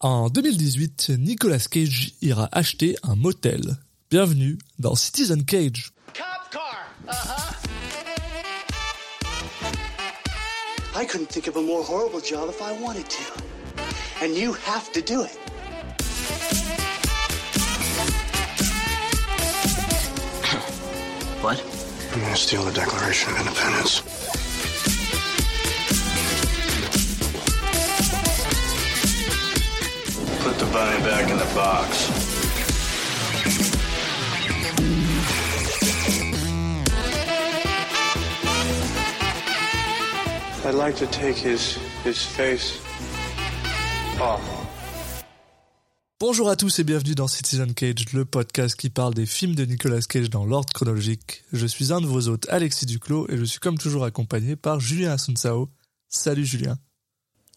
En 2018, Nicolas Cage ira acheter un motel. Bienvenue dans Citizen Cage. Cop car. Uh-huh. I couldn't think of a more horrible job if I wanted to. And you have to do it. What? I'm gonna steal the Declaration of Independence. Bunny back in the box. I'd like to take his his face off. Bonjour à tous et bienvenue dans Citizen Cage, le podcast qui parle des films de Nicolas Cage dans l'ordre chronologique. Je suis un de vos hôtes, Alexis Duclos, et je suis comme toujours accompagné par Julien Asunsao. Salut Julien.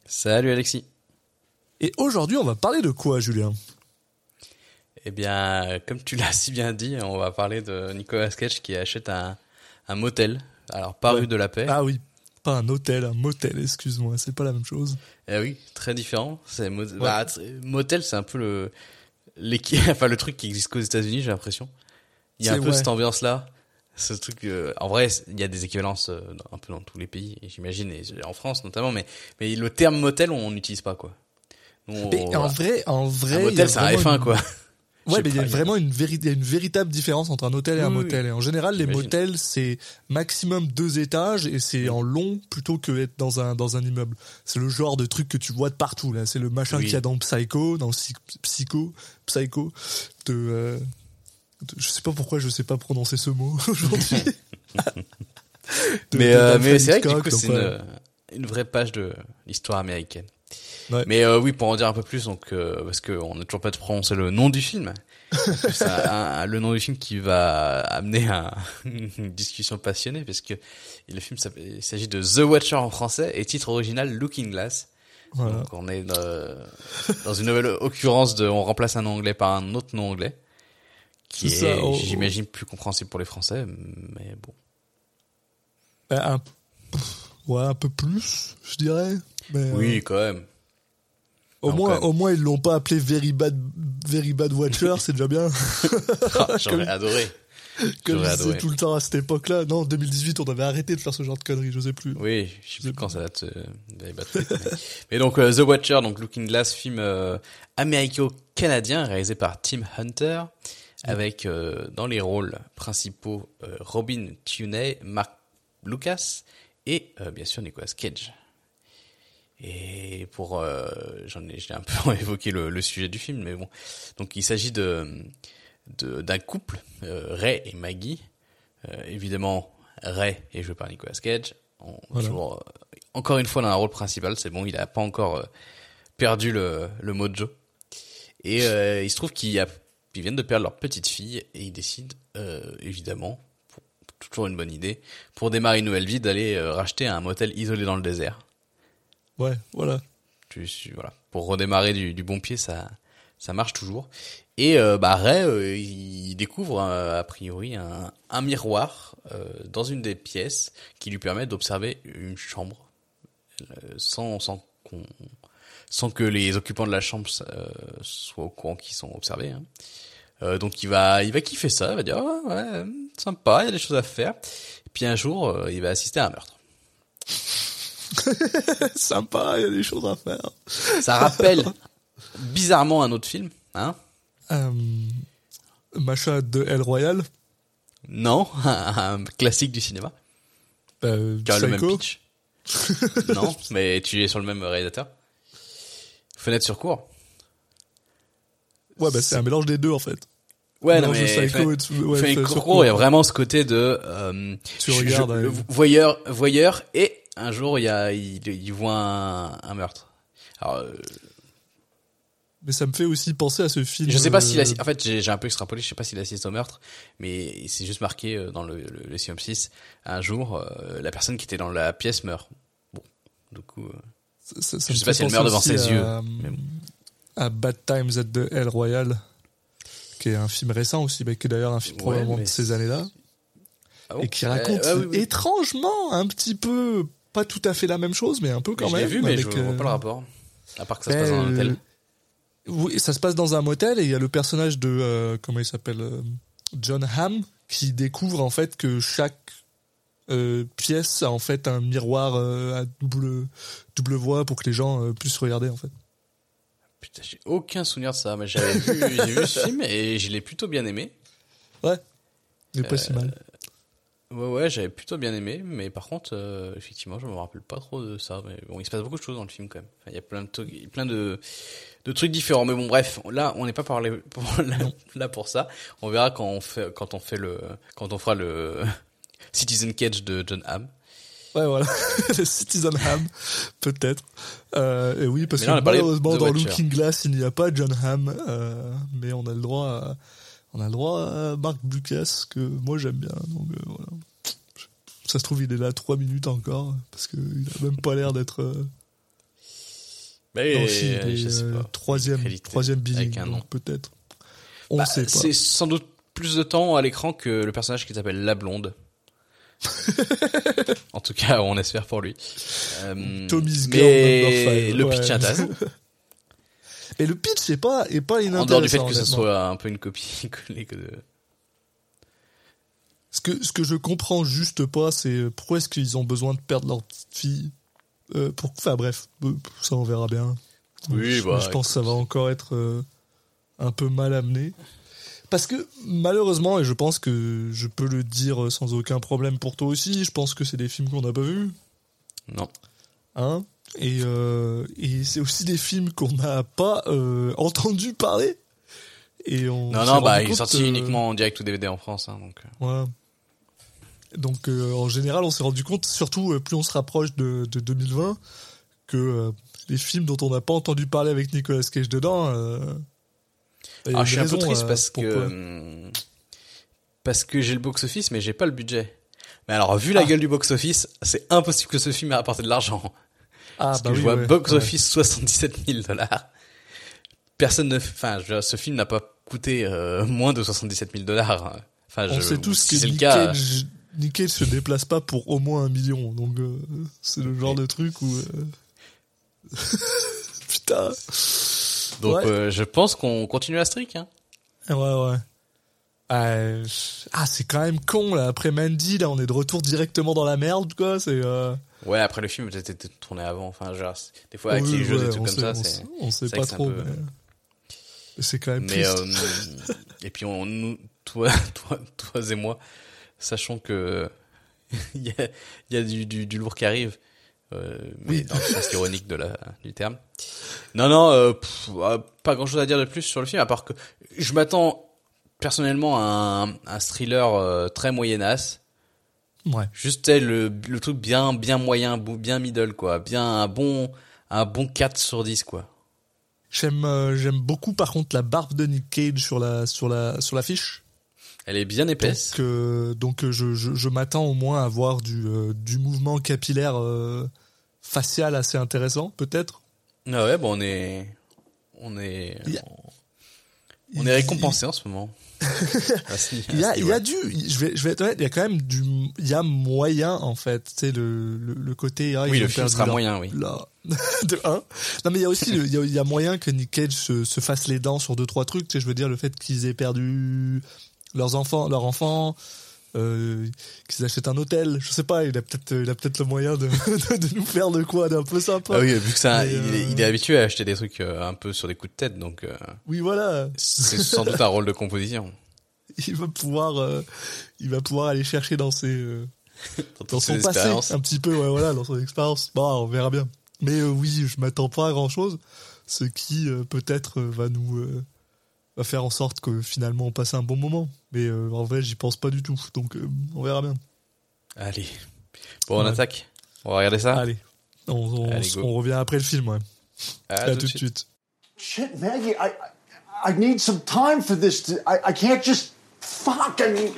Salut Alexis. Et aujourd'hui, on va parler de quoi, Julien? Eh bien, comme tu l'as si bien dit, on va parler de Nicolas Cage qui achète un, un motel. Alors, pas Ouais. rue de la Paix. Ah oui, pas un hôtel, un motel, excuse-moi, c'est pas la même chose. Eh oui, très différent. C'est bah, motel, c'est un peu le enfin le truc qui existe qu'aux États-Unis, j'ai l'impression. Il y a un peu ouais. cette ambiance-là. Ce truc, euh, en vrai, il y a des équivalences euh, un peu dans tous les pays, j'imagine, et en France notamment. Mais mais le terme motel, on n'utilise pas quoi. On- Mais en voilà. vrai, en vrai, un il y a motel, c'est un vraiment F1 une- quoi. Ouais, mais il y a vraiment une, véri- une véritable différence entre un hôtel et un Oui, motel. Et en général, les motels, c'est maximum deux étages et c'est en long plutôt que être dans un, dans un immeuble. C'est le genre de truc que tu vois de partout, là. C'est le machin Oui. qu'il y a dans Psycho, dans Psy- Psycho, Psycho, de, euh, de- je sais pas pourquoi je sais pas prononcer ce mot aujourd'hui. Mais euh, mais c'est vrai que c'est une, une vraie page de l'histoire américaine. Ouais. Mais euh, oui, pour en dire un peu plus, donc euh, parce qu'on n'a toujours pas de prononcer le nom du film. c'est un- un- le nom du film qui va amener à une discussion passionnée, parce que le film il s'agit de The Watcher en français et titre original Looking Glass. Voilà. Donc on est euh, dans une nouvelle occurrence de, on remplace un nom anglais par un autre nom anglais, qui est, ça, oh, j'imagine, plus compréhensible pour les Français, mais bon. Ben, un, ouais, un peu plus, je dirais. Mais, euh, Oui, quand même. Au Non, moins, au moins, ils l'ont pas appelé Very Bad, Very Bad Watcher, c'est déjà bien. Ah, J'aurais adoré. Comme J'aurais je disais tout le temps à cette époque-là. Non, 2018, on avait arrêté de faire ce genre de conneries, je sais plus. Oui, je sais plus quand ça date. euh, mais... mais donc euh, The Watcher, donc Looking Glass, film euh, américo-canadien réalisé par Tim Hunter, avec dans les rôles principaux Robin Tunney, Mark Lucas et bien sûr Nicolas Cage. Et pour, euh, j'en ai, j'ai un peu évoqué le, le sujet du film, mais bon, donc il s'agit de de- d'un couple, euh, Ray et Maggie. Euh, évidemment, Ray est joué par Nicolas Cage. On- Voilà. toujours, euh, encore une fois dans un rôle principal, c'est bon, il a pas encore euh, perdu le, le mojo. Et euh, il se trouve qu'ils viennent de perdre leur petite fille et ils décident, euh, évidemment, pour- toujours une bonne idée, pour démarrer une nouvelle vie, d'aller racheter un motel isolé dans le désert. Ouais, voilà. Tu, voilà, pour redémarrer du, bon pied, ça, ça marche toujours. Et euh, bah Ray, euh, il découvre euh, a priori un, miroir dans une des pièces qui lui permet d'observer une chambre sans sans qu'on sans que les occupants de la chambre soient au courant qu'ils sont observés. hein. Donc il va il va kiffer ça, il va dire Ah, ouais, sympa, il y a des choses à faire. Et puis un jour, il va assister à un meurtre. Sympa, il y a des choses à faire. Ça rappelle bizarrement un autre film, hein Euh, machin de El Royal. Non, un classique du cinéma. Euh, Qui a le même pitch. non, mais tu es sur le même réalisateur. Fenêtre sur cour. Ouais, bah, c'est un mélange des deux, en fait. Ouais, non, mais Psycho Fen- et de- ouais, Fenêtre Fenêtre sur sur cour, cour. il y a vraiment ce côté de, euh, Tu je- regardes, je- ouais. le voyeur, voyeur, et un jour, il y a, il, il voit un, un meurtre. Alors, euh, Mais ça me fait aussi penser à ce film. je sais pas euh, assiste, en fait, j'ai un peu extrapolé, je sais pas s'il assiste au meurtre, mais c'est juste marqué euh, dans le, le, le synopsis, un jour, euh, la personne qui était dans la pièce meurt. Bon, du coup, euh, ça- ça je sais pas si elle meurt devant ses yeux, mais bon. à Bad Times at the El Royal, qui est un film récent aussi, mais qui est d'ailleurs un film Ouais, probablement de ces années-là, Ah bon et qui Euh, raconte ouais, oui, oui. étrangement un petit peu, pas tout à fait la même chose, mais un peu quand je l'ai même. vu, mais avec, je vois euh, pas le rapport. À part que ça se passe dans un ben, hôtel. Oui, ça se passe dans un motel et il y a le personnage de euh, comment il s'appelle euh, John Hamm qui découvre en fait que chaque euh, pièce a en fait un miroir euh, à double double voie pour que les gens euh, puissent regarder en fait. Putain, j'ai aucun souvenir de ça, mais j'avais vu, j'ai vu ce film et je l'ai plutôt bien aimé. Ouais. Est pas si mal. Ouais, ouais, j'avais plutôt bien aimé, mais par contre, euh, effectivement, je me rappelle pas trop de ça. Mais bon, il se passe beaucoup de choses dans le film quand même. Enfin, il y a plein de, trucs- plein de, de trucs différents. Mais bon, bref, là, on n'est pas parlé pour, là, là pour ça. On verra quand on fait, quand on fait le, quand on fera le Citizen Cage de John Hamm. Ouais, voilà. le Citizen Ham, peut-être. Euh, et oui, parce Mais que malheureusement, dans. Looking Glass, il n'y a pas John Hamm, euh, mais on a le droit à, on a le droit à Marc Lucas, que moi j'aime bien. Donc, euh, voilà. Ça se trouve, il est là trois minutes encore, parce qu'il a même pas l'air d'être, euh, Mais non, si, il est, je sais euh, pas. troisième, troisième billing, peut-être. On Bah, sait pas. C'est sans doute plus de temps à l'écran que le personnage qui s'appelle La Blonde. en tout cas, on espère pour lui. Euh, Tommy's Girl mais le ouais. pitch. Et le pitch est pas, est pas en inintéressant. dehors du fait que ce honnêtement. soit un peu une copie collée que de... Ce que, ce que je comprends juste pas, c'est pourquoi est-ce qu'ils ont besoin de perdre leur petite fille euh, pour... Enfin bref, euh, ça on verra bien. Oui, je, bah, je pense que ça va encore être euh, un peu mal amené. Parce que malheureusement, et je pense que je peux le dire sans aucun problème pour toi aussi, je pense que c'est des films qu'on n'a pas vus. Non. Hein et euh, et c'est aussi des films qu'on n'a pas euh, entendu parler. Et on Non, non, bah, il est sorti euh, uniquement en direct ou DVD en France, hein, donc. euh. Ouais. Donc euh, en général, on s'est rendu compte, surtout euh, plus on se rapproche de, de 2020, que euh, les films dont on n'a pas entendu parler avec Nicolas Cage dedans. Ah, je suis un peu triste parce que parce que j'ai le box office, mais j'ai pas le budget. Mais alors, vu la Ah. gueule du box office, c'est impossible que ce film ait rapporté de l'argent. Ah, Parce bah que je vois ouais, box ouais. office 77 000 dollars. Personne ne, enfin, ce film n'a pas coûté euh, moins de 77 000 dollars. Enfin, On je, sait tous si que Nick cas. Cage, Nick Cage se déplace pas pour au moins un million. Donc euh, c'est le genre de truc où. euh, Putain. Donc, Ouais. je pense qu'on continue la streak. Hein. Ouais, ouais. Ah, c'est quand même con, là. Après Mandy, là, on est de retour directement dans la merde, quoi. C'est. Ouais, après le film peut-être été tourné avant. Enfin, genre, des fois avec oui, les jeux, ouais, des trucs comme sait, ça, c'est. On sait pas trop, peu- mais. C'est quand même Mais triste. euh, et puis on, nous, toi, toi, toi et moi, sachant que il y a, y a du, du, du lourd qui arrive, euh, mais Oui. dans le sens ironique de la du terme. Non, non, euh, pff, euh, pas grand chose à dire de plus sur le film, à part que je m'attends personnellement à un, un thriller euh, très moyenasse. Ouais. Juste le, le truc bien bien moyen, bien middle quoi, bien un bon un bon 4 sur 10 quoi. J'aime, euh, j'aime beaucoup, par contre, la barbe de Nick Cage sur la, sur la, sur l'affiche. Elle est bien épaisse. Donc, euh, donc euh, je, je, je m'attends au moins à voir du, euh, du mouvement capillaire facial assez intéressant, peut-être. Ah ouais, bon, on est, on est, on est récompensé en ce moment. À Il y a, ce il y a du, je vais, je vais être honnête, il y a quand même du, il y a moyen en fait, tu sais le, le, le côté. ah, Oui, le film sera moyen, oui. là, de un. Non mais il y a aussi, le- il y a, il y a moyen que Nick Cage se, se fasse les dents sur deux trois trucs. Tu sais, je veux dire le fait qu'ils aient perdu leurs enfants, leurs enfants, euh, qu'ils achètent un hôtel. Je sais pas, il a peut-être, il a peut-être le moyen de, nous faire de quoi d'un peu sympa. Ah oui, vu que ça, il, est, euh, il est habitué à acheter des trucs euh, un peu sur des coups de tête, donc euh, Oui, voilà. c'est sans doute un rôle de composition. Il va pouvoir, euh, il va pouvoir aller chercher dans ses. euh, Dans, dans son passé, un petit peu, ouais, voilà, dans son expérience. Bon, on verra bien. Mais euh, oui, je m'attends pas à grand chose, ce qui euh, peut-être euh, va nous euh, va faire en sorte que finalement on passe un bon moment. Mais euh, en vrai, j'y pense pas du tout, donc euh, on verra bien. Allez, bon, on Ouais. attaque. On va regarder ça. Allez, on, on, Allez, on revient après le film, ouais. À À, tout de suite. Shit, Maggie, I, I I need some time for this. To, I, I can't just fuck. I mean,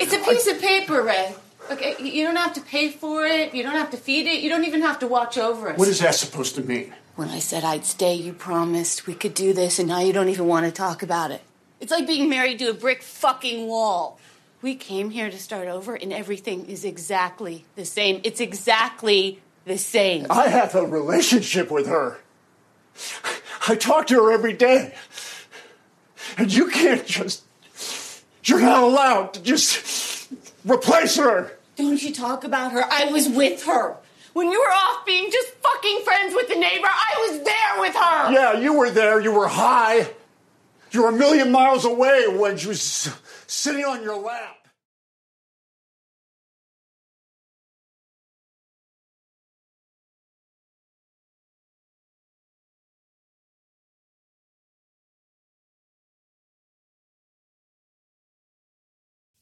It's a piece of paper, Ray. Okay, you don't have to pay for it. You don't have to feed it. You don't even have to watch over us. what is that supposed to mean? When I said I'd stay, you promised we could do this, and now you don't even want to talk about it. It's like being married to a brick fucking wall. We came here to start over, and everything is exactly the same. It's exactly the same. I have a relationship with her. I talk to her every day. And you can't just. You're not allowed to just replace her. Don't you talk about her. I was with her. When you were off being just fucking friends with the neighbor, I was there with her. Yeah, you were there. You were high. You were a million miles away when she was sitting on your lap.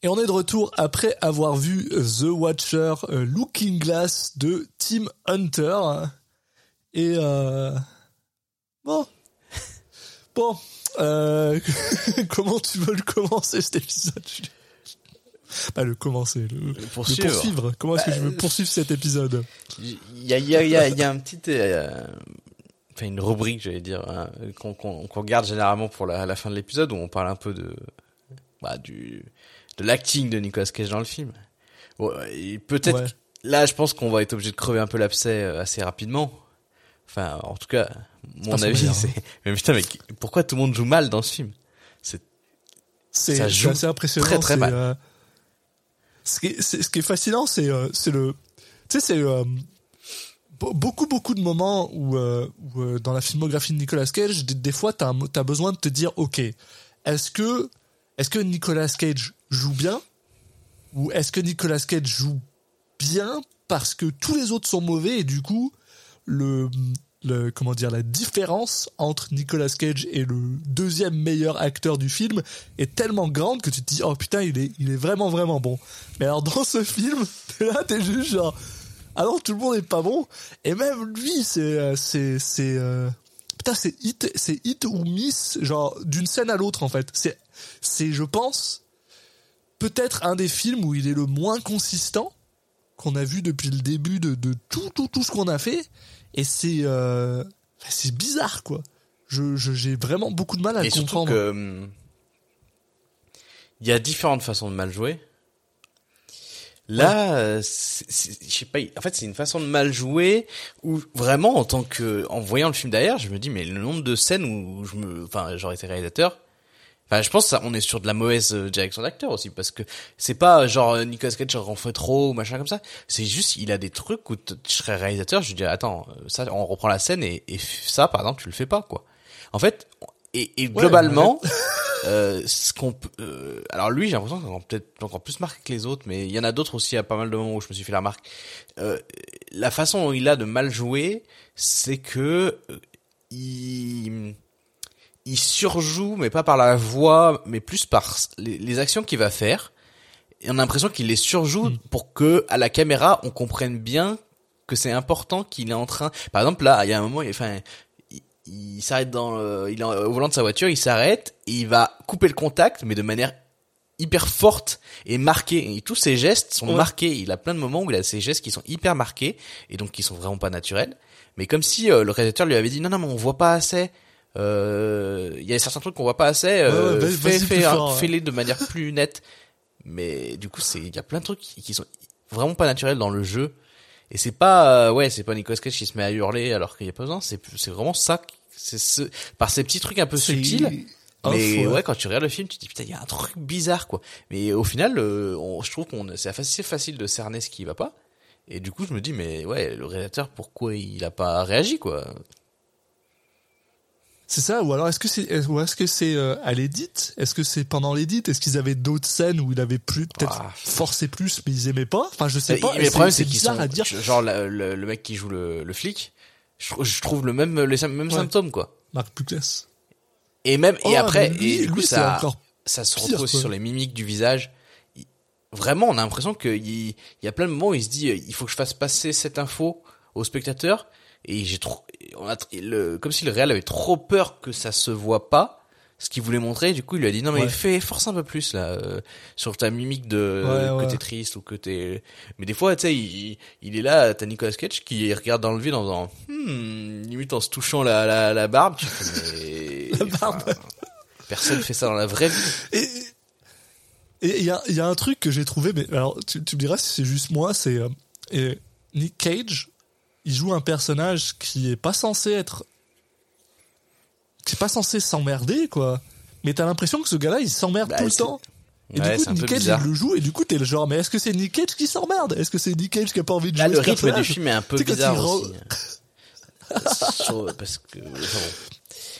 Et on est de retour après avoir vu The Watcher euh, Looking Glass de Tim Hunter. Et euh... bon, bon, euh... comment tu veux le commencer cet épisode Pas le commencer, le, le poursuivre. poursuivre. Comment est-ce que je veux poursuivre cet épisode? Il y a, y a, il y a, il y a un petit, enfin une rubrique, j'allais dire, hein, qu'on qu'on garde généralement pour la, la fin de l'épisode où on parle un peu de, bah, du, de l'acting de Nicolas Cage dans le film. Bon, peut-être Ouais. là, je pense qu'on va être obligé de crever un peu l'abcès euh, assez rapidement. Enfin, en tout cas, mon avis, c'est. Mais putain, mais pourquoi tout le monde joue mal dans ce film? C'est Ça joue assez impressionnant. très, très mal. euh, ce, qui est, c'est- ce qui est fascinant, c'est euh, c'est le, tu sais, c'est euh, be- beaucoup beaucoup de moments où, où, dans la filmographie de Nicolas Cage, des, des fois, t'as t'as besoin de te dire, ok, est-ce que est-ce que Nicolas Cage joue bien ou est-ce que Nicolas Cage joue bien parce que tous les autres sont mauvais et du coup le, comment dire la différence entre Nicolas Cage et le deuxième meilleur acteur du film est tellement grande que tu te dis oh putain il est il est vraiment vraiment bon. Mais alors dans ce film là t'es juste genre ah non tout le monde est pas bon et même lui c'est euh, c'est c'est euh, putain c'est hit c'est hit ou miss genre d'une scène à l'autre en fait. C'est c'est je pense peut-être un des films où il est le moins consistant qu'on a vu depuis le début de, de tout, tout, tout ce qu'on a fait. Et c'est, euh, c'est bizarre, quoi. Je, j'ai vraiment beaucoup de mal à et le surtout comprendre. que hum, il y a différentes façons de mal jouer. Là, euh, je sais pas. En fait, c'est une façon de mal jouer où vraiment, en tant que, en voyant le film derrière, je me dis mais le nombre de scènes où je me, enfin, j'aurais été réalisateur. Enfin, je pense que ça, on est sur de la mauvaise euh, direction d'acteur aussi parce que c'est pas genre euh, Nicolas Cage en fait trop ou machin comme ça. C'est juste il a des trucs où je serais réalisateur, je dis attends, euh, ça on reprend la scène et, et ça par exemple tu le fais pas quoi. En fait, et, et globalement, euh, ce qu'on euh, alors lui j'ai l'impression qu'on peut-être encore plus marqué que les autres, mais il y en a d'autres aussi à pas mal de moments où je me suis fait la remarque. Euh, la façon dont il a de mal jouer, c'est que euh, il il surjoue, mais pas par la voix, mais plus par les, les actions qu'il va faire. Et on a l'impression qu'il les surjoue pour que, à la caméra, on comprenne bien que c'est important qu'il est en train. Par exemple, là, il y a un moment, il, enfin, il, il s'arrête dans, le- il est au volant de sa voiture, il s'arrête et il va couper le contact, mais de manière hyper forte et marquée. Et tous ses gestes sont Ouais. marqués. Il a plein de moments où il a ces gestes qui sont hyper marqués et donc qui sont vraiment pas naturels. Mais comme si euh, le réalisateur lui avait dit non non mais on voit pas assez. Euh, Il y a certains trucs qu'on voit pas assez. Euh, Ouais, vas- fais, fais, hein, ouais. fais-les de manière plus nette. Mais du coup c'est il y a plein de trucs qui, qui sont vraiment pas naturels dans le jeu. Et c'est pas euh, ouais c'est pas Nicolas Cage qui se met à hurler alors qu'il y a pas besoin. C'est c'est vraiment ça. C'est ce par ces petits trucs un peu subtils. Mais ouais. ouais, quand tu regardes le film, tu te dis putain, il y a un truc bizarre quoi. Mais au final, euh, on- je trouve qu'on c'est assez facile de cerner ce qui va pas. Et du coup, je me dis mais ouais, le réalisateur, pourquoi il a pas réagi quoi? C'est ça, ou alors est-ce que c'est, est- est-ce que c'est euh, à l'édit? Est-ce que c'est pendant l'édit? Est-ce qu'ils avaient d'autres scènes où il avait plus, peut-être Ah. forcé plus, mais ils aimaient pas? Enfin, je sais pas. mais le problème, c'est bizarre sont à dire? genre le, le, le mec qui joue le, le flic. Je, je trouve le même les mêmes Ouais. symptômes quoi. Marc Ducasse. Et même Oh, et après mais lui- et du coup lui, c'est ça ça se pire, retrouve aussi quoi. sur les mimiques du visage. Vraiment, on a l'impression qu'il il y a plein de moments où il se dit euh, il faut que je fasse passer cette info au spectateur et j'ai trop on a tr- le comme si le réel avait trop peur que ça se voit pas ce qu'il voulait montrer du coup il lui a dit non mais Ouais. fais force un peu plus là euh, sur ta mimique de Ouais, que ouais. t'es triste ou que t'es mais des fois tu sais il, il est là t'as Nicolas Cage qui regarde dans le vide en faisant hmm, limite en se touchant la la, la barbe tu fais, mais, La barbe. personne fait ça dans la vraie vie Et et il y a, il y a un truc que j'ai trouvé, mais alors tu, tu me diras si c'est juste moi, c'est euh, Nick Cage, il joue un personnage qui est pas censé être qui est pas censé s'emmerder, quoi. Mais t'as l'impression que ce gars-là, il s'emmerde Bah, tout le temps. Et Ouais, du coup, Nick Cage, il le joue, et du coup, t'es le genre, mais est-ce que c'est Nick Cage qui s'emmerde? Est-ce que c'est Nick Cage qui a pas envie de Là, jouer le ce rythme du film est un peu quand bizarre aussi. Sur- parce que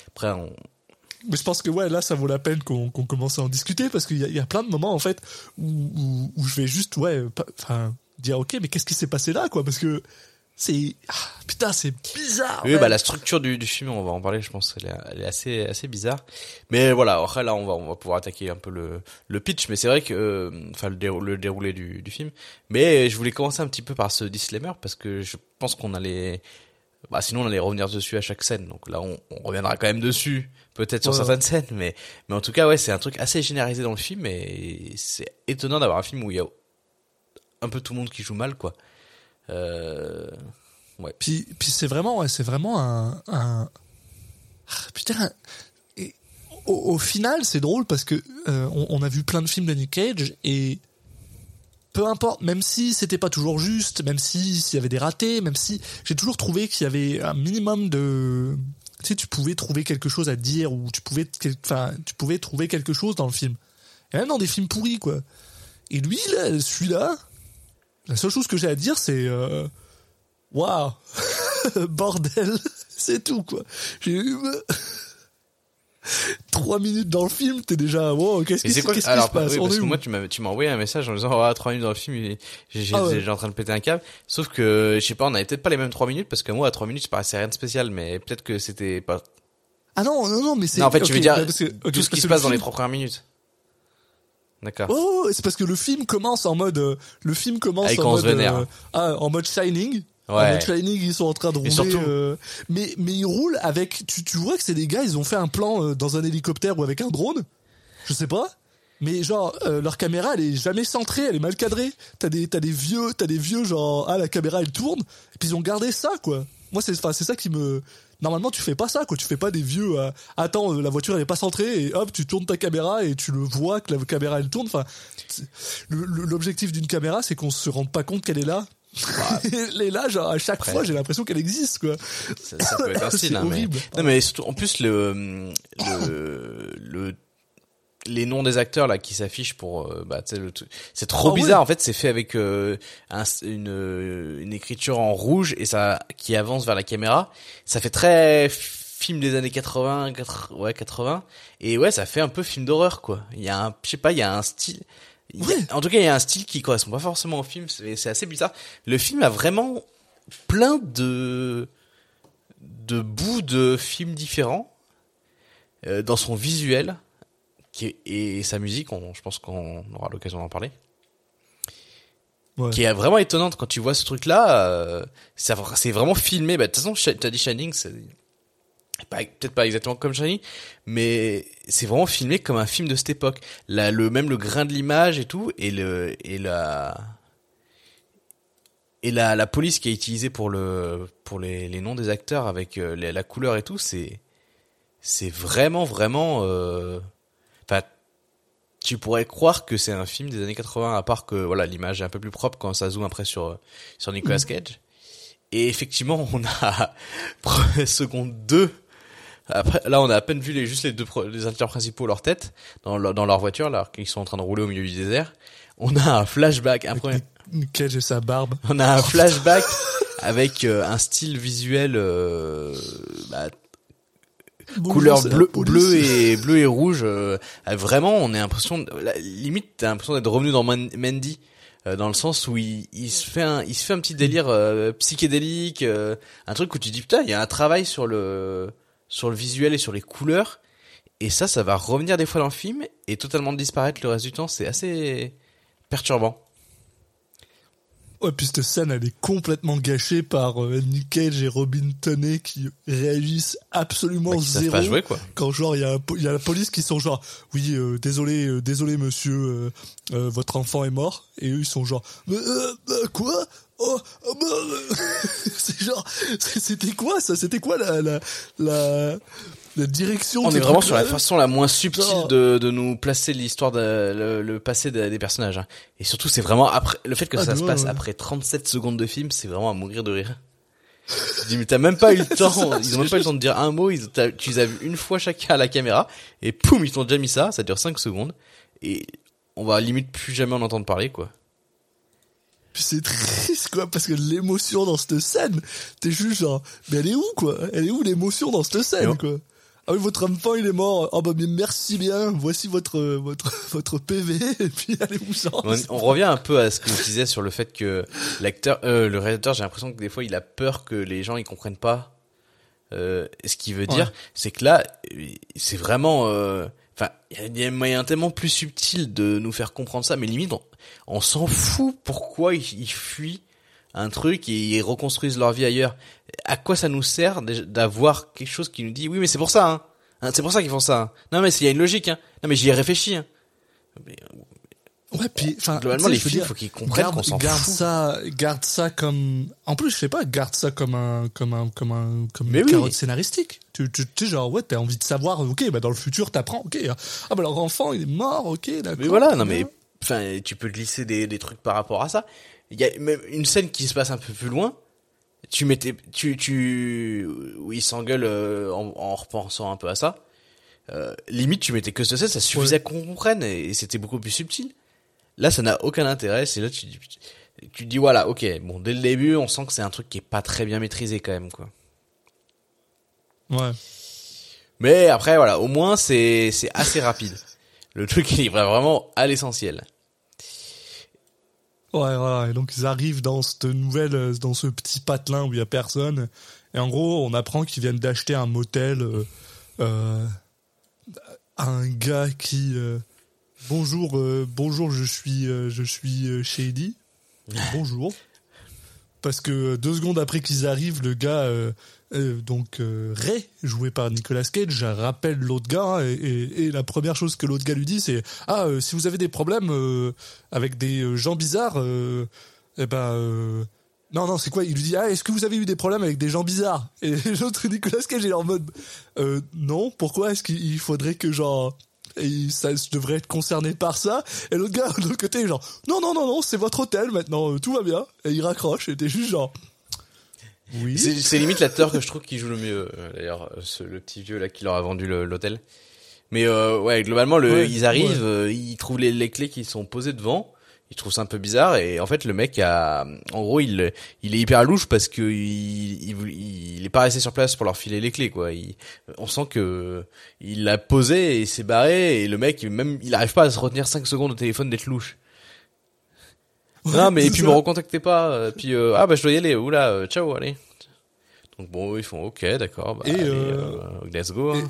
après on, Mais je pense que ouais, là, ça vaut la peine qu'on qu'on commence à en discuter parce qu'il y, y a plein de moments en fait où, où, où je vais juste ouais, enfin dire ok, mais qu'est-ce qui s'est passé là quoi? Parce que c'est ah, putain, c'est bizarre. Oui, bah la structure du, du film, on va en parler, je pense, elle est, elle est assez assez bizarre. Mais voilà, après là, on va on va pouvoir attaquer un peu le le pitch, mais c'est vrai que euh, enfin le, dérou- le déroulé du du film. Mais je voulais commencer un petit peu par ce disclaimer parce que je pense qu'on allait bah sinon on allait revenir dessus à chaque scène. Donc là, on, on reviendra quand même dessus, peut-être sur Ouais, certaines scènes, mais mais en tout cas, ouais, c'est un truc assez généralisé dans le film et c'est étonnant d'avoir un film où il y a un peu tout le monde qui joue mal, quoi. Euh... Ouais. Puis, puis c'est vraiment, ouais, c'est vraiment un. Ah, putain. Et au, final, c'est drôle parce que euh, on, a vu plein de films de Nick Cage et peu importe, même si c'était pas toujours juste, même si s'il y avait des ratés, même si j'ai toujours trouvé qu'il y avait un minimum de, tu sais, tu pouvais trouver quelque chose à dire ou tu pouvais, enfin, tu pouvais trouver quelque chose dans le film. Et même dans des films pourris, quoi. Et lui, là, celui-là, la seule chose que j'ai à dire, c'est euh, Waouh Bordel C'est tout, quoi. J'ai eu... Trois minutes dans le film, t'es déjà... Wow, qu'est-ce qui, c'est quoi qu'est-ce qui Alors, se passe? oui, parce que moi, tu m'as, tu m'as envoyé un message en disant, oh, trois minutes dans le film, j'ai, Ah ouais. en train de péter un câble. Sauf que, je sais pas, on avait peut-être pas les mêmes trois minutes, parce que moi, à trois minutes, ça paraissait rien de spécial, mais peut-être que c'était pas... Ah non, non, non, mais c'est... En fait, tu ok, veux dire, bah, que- ok, tout ce qui se passe le dans les film- trois premières minutes. D'accord. Oh, c'est parce que le film commence en mode... euh, le film commence Avec en mode... euh, ah, en mode Shining. En Ouais. mode Shining, ils sont en train de rouler. surtout- euh, mais, mais ils roulent avec... Tu, tu vois que c'est des gars, ils ont fait un plan dans un hélicoptère ou avec un drone. Je sais pas. Mais genre euh, leur caméra elle est jamais centrée, elle est mal cadrée. T'as des t'as des vieux t'as des vieux genre ah la caméra elle tourne et puis ils ont gardé ça quoi. Moi c'est enfin c'est ça qui me normalement tu fais pas ça quoi. Tu fais pas des vieux euh, attends euh, la voiture elle est pas centrée et hop tu tournes ta caméra et tu le vois que la caméra elle tourne. Enfin l'objectif d'une caméra c'est qu'on se rende pas compte qu'elle est là. elle est là genre à chaque Après. fois j'ai l'imprestre qu'elle existe quoi. Ça, ça peut être un style, hein, mais... horrible. Non, mais surtout, en plus, le, le, le, les noms des acteurs, là, qui s'affichent pour, euh, bah, le c'est trop Ah bizarre, en fait, c'est fait avec, euh, un, une, euh, une écriture en rouge et ça, qui avance vers la caméra. Ça fait très film des années 80, 80, ouais, 80. Et ouais, ça fait un peu film d'horreur, quoi. Il y a un, je sais pas, il y a un style, a- en tout cas, il y a un style qui correspond pas forcément au film, c'est c'est assez bizarre. Le film a vraiment plein de, de bouts de films différents euh, dans son visuel qui est- et sa musique. On, je pense qu'on aura l'occasion d'en parler. Ouais. Qui est vraiment étonnante quand tu vois ce truc-là. Euh, ça- c'est vraiment filmé. Bah, de toute façon, t'as dit Shining, c'est peut-être pas exactement comme Shining, mais c'est vraiment filmé comme un film de cette époque. Là, le même le grain de l'image et tout, et le et la et la, la police qui est utilisée pour le pour les, les noms des acteurs avec euh, les- la couleur et tout, c'est c'est vraiment vraiment euh, tu pourrais croire que c'est un film des années 80 à part que voilà l'image est un peu plus propre quand ça zoome après sur sur Nicolas Cage. Et effectivement on a seconde 2 après là on a à peine vu les juste les deux les acteurs principaux leur tête dans leur, dans leur voiture là qu'ils sont en train de rouler au milieu du désert. On a un flashback après Nick Cage et sa barbe. on a un flashback avec euh, un style visuel euh, bah, couleur c'est la bleu, bleu et bleu et rouge. euh, euh, vraiment, on est l'impression, limite, t'as l'impression d'être revenu dans Man- Mandy, euh, dans le sens où il, il se fait un, il se fait un petit délire euh, psychédélique, euh, un truc où tu dis putain, il y a un travail sur le, sur le visuel et sur les couleurs. Et ça, ça va revenir des fois dans le film et totalement disparaître le reste du temps. C'est assez perturbant. Ouais, puis cette scène, elle est complètement gâchée par euh, Nick Cage et Robin Tunney qui réagissent absolument Bah, qui zéro. pas jouer, quoi. Quand genre il y a il y a la police qui sont genre oui euh, désolé euh, désolé monsieur votre enfant est mort et eux ils sont genre euh, quoi? Oh oh, bah, c'est genre c'était quoi ça? C'était quoi la la la, la direction On est vraiment sur la façon la moins subtile de, de nous placer l'histoire le, le passé des, des personnages. hein. Et surtout, c'est vraiment après le fait que Ah, ça se passe ouais. après 37 secondes de film, c'est vraiment à mourir de rire. Je dis mais t'as même pas eu le temps, ils ont même pas eu le temps de dire un mot, ils, tu les as vus une fois chacun à la caméra et poum ils t'ont déjà mis ça, ça dure 5 secondes et on va limite plus jamais en entendre parler quoi. Puis c'est triste, quoi, parce que l'émotion dans cette scène, t'es juste genre, mais elle est où, quoi? Elle est où l'émotion dans cette Et scène, quoi? Ah oui, votre enfant, il est mort. Ah bah, mais merci bien. Voici votre, votre, votre PV. Et puis, allez-vous ça. On, on revient un peu à ce que je disais sur le fait que l'acteur, euh, le réalisateur, j'ai l'impression que des fois il a peur que les gens ils comprennent pas euh, ce qu'il veut dire. C'est que là, c'est vraiment, euh, enfin, il y a- il un moyen tellement plus subtil de nous faire comprendre ça, mais limite on, on s'en fout pourquoi ils fuient un truc et ils reconstruisent leur vie ailleurs. À quoi ça nous sert d'avoir quelque chose qui nous dit oui mais c'est pour ça, hein. Hein, c'est pour ça qu'ils font ça. hein. Non mais il y a une logique. Hein. Non mais j'y ai réfléchi. Hein. Mais, Ouais, puis, enfin, Globalement, les dire, faut qu'ils comprennent garde, qu'on s'en garde fout. ça, garde ça comme, en plus, je sais pas, garde ça comme un, comme un, comme un, comme Mais une oui. carotte scénaristique. Tu, tu, tu genre, ouais, t'as envie de savoir, ok, bah, dans le futur, t'apprends, ok, ah, bah, leur enfant, il est mort, ok, d'accord. Mais voilà, non mais enfin tu peux glisser des, des trucs par rapport à ça. Il y a même une scène qui se passe un peu plus loin. Tu mettais tu tu où ils s'engueulent euh, en, en repensant un peu à ça. Euh, limite tu mettais que ce scène, ça suffisait qu'on comprenne et, et c'était beaucoup plus subtil. Là ça n'a aucun intérêt, c'est là tu dis tu dis voilà, OK, bon dès le début, on sent que c'est un truc qui est pas très bien maîtrisé quand même quoi. Ouais. Mais après voilà, au moins c'est c'est assez rapide. Le truc il va vraiment à l'essentiel. Ouais, voilà. Et donc, ils arrivent dans cette nouvelle, euh, dans ce petit patelin où il y a personne. Et en gros, on apprend qu'ils viennent d'acheter un motel, euh, euh, à un gars qui, euh, bonjour, bonjour, je suis, je suis Shady. Bonjour. Parce que deux secondes après qu'ils arrivent, le gars, euh, donc euh, Ray, joué par Nicolas Cage, rappelle l'autre gars et, la première chose que l'autre gars lui dit, c'est ah euh, si vous avez des problèmes avec des gens bizarres, eh ben non non c'est quoi? Il lui dit ah est-ce que vous avez eu des problèmes avec des gens bizarres? Et l'autre Nicolas Cage est en mode non pourquoi est-ce qu'il faudrait que genre et ça je devrais être concerné par ça? Et l'autre gars de l'autre côté est genre non non non non c'est votre hôtel maintenant tout va bien. Et il raccroche et t'es juste genre oui C'est limite l'acteur que je trouve qui joue le mieux, euh, d'ailleurs, euh, ce- le petit vieux là qui leur a vendu l'hôtel. Mais euh, ouais, globalement, le, Ouais, ils arrivent, ouais. euh, ils trouvent les, les clés qui sont posées devant. Ils trouvent ça un peu bizarre et en fait le mec a, en gros, il, il est hyper louche parce que il, il, il est pas resté sur place pour leur filer les clés quoi. Il, on sent que il l'a posé et s'est barré et le mec même il arrive pas à se retenir 5 secondes au téléphone d'être louche. Non mais et puis me recontactez pas. euh, Puis euh, ah bah je dois y aller. Oula, euh, ciao, allez. Donc bon, ils font ok, d'accord. Bah, Et, allez, euh, euh, let's go. hein.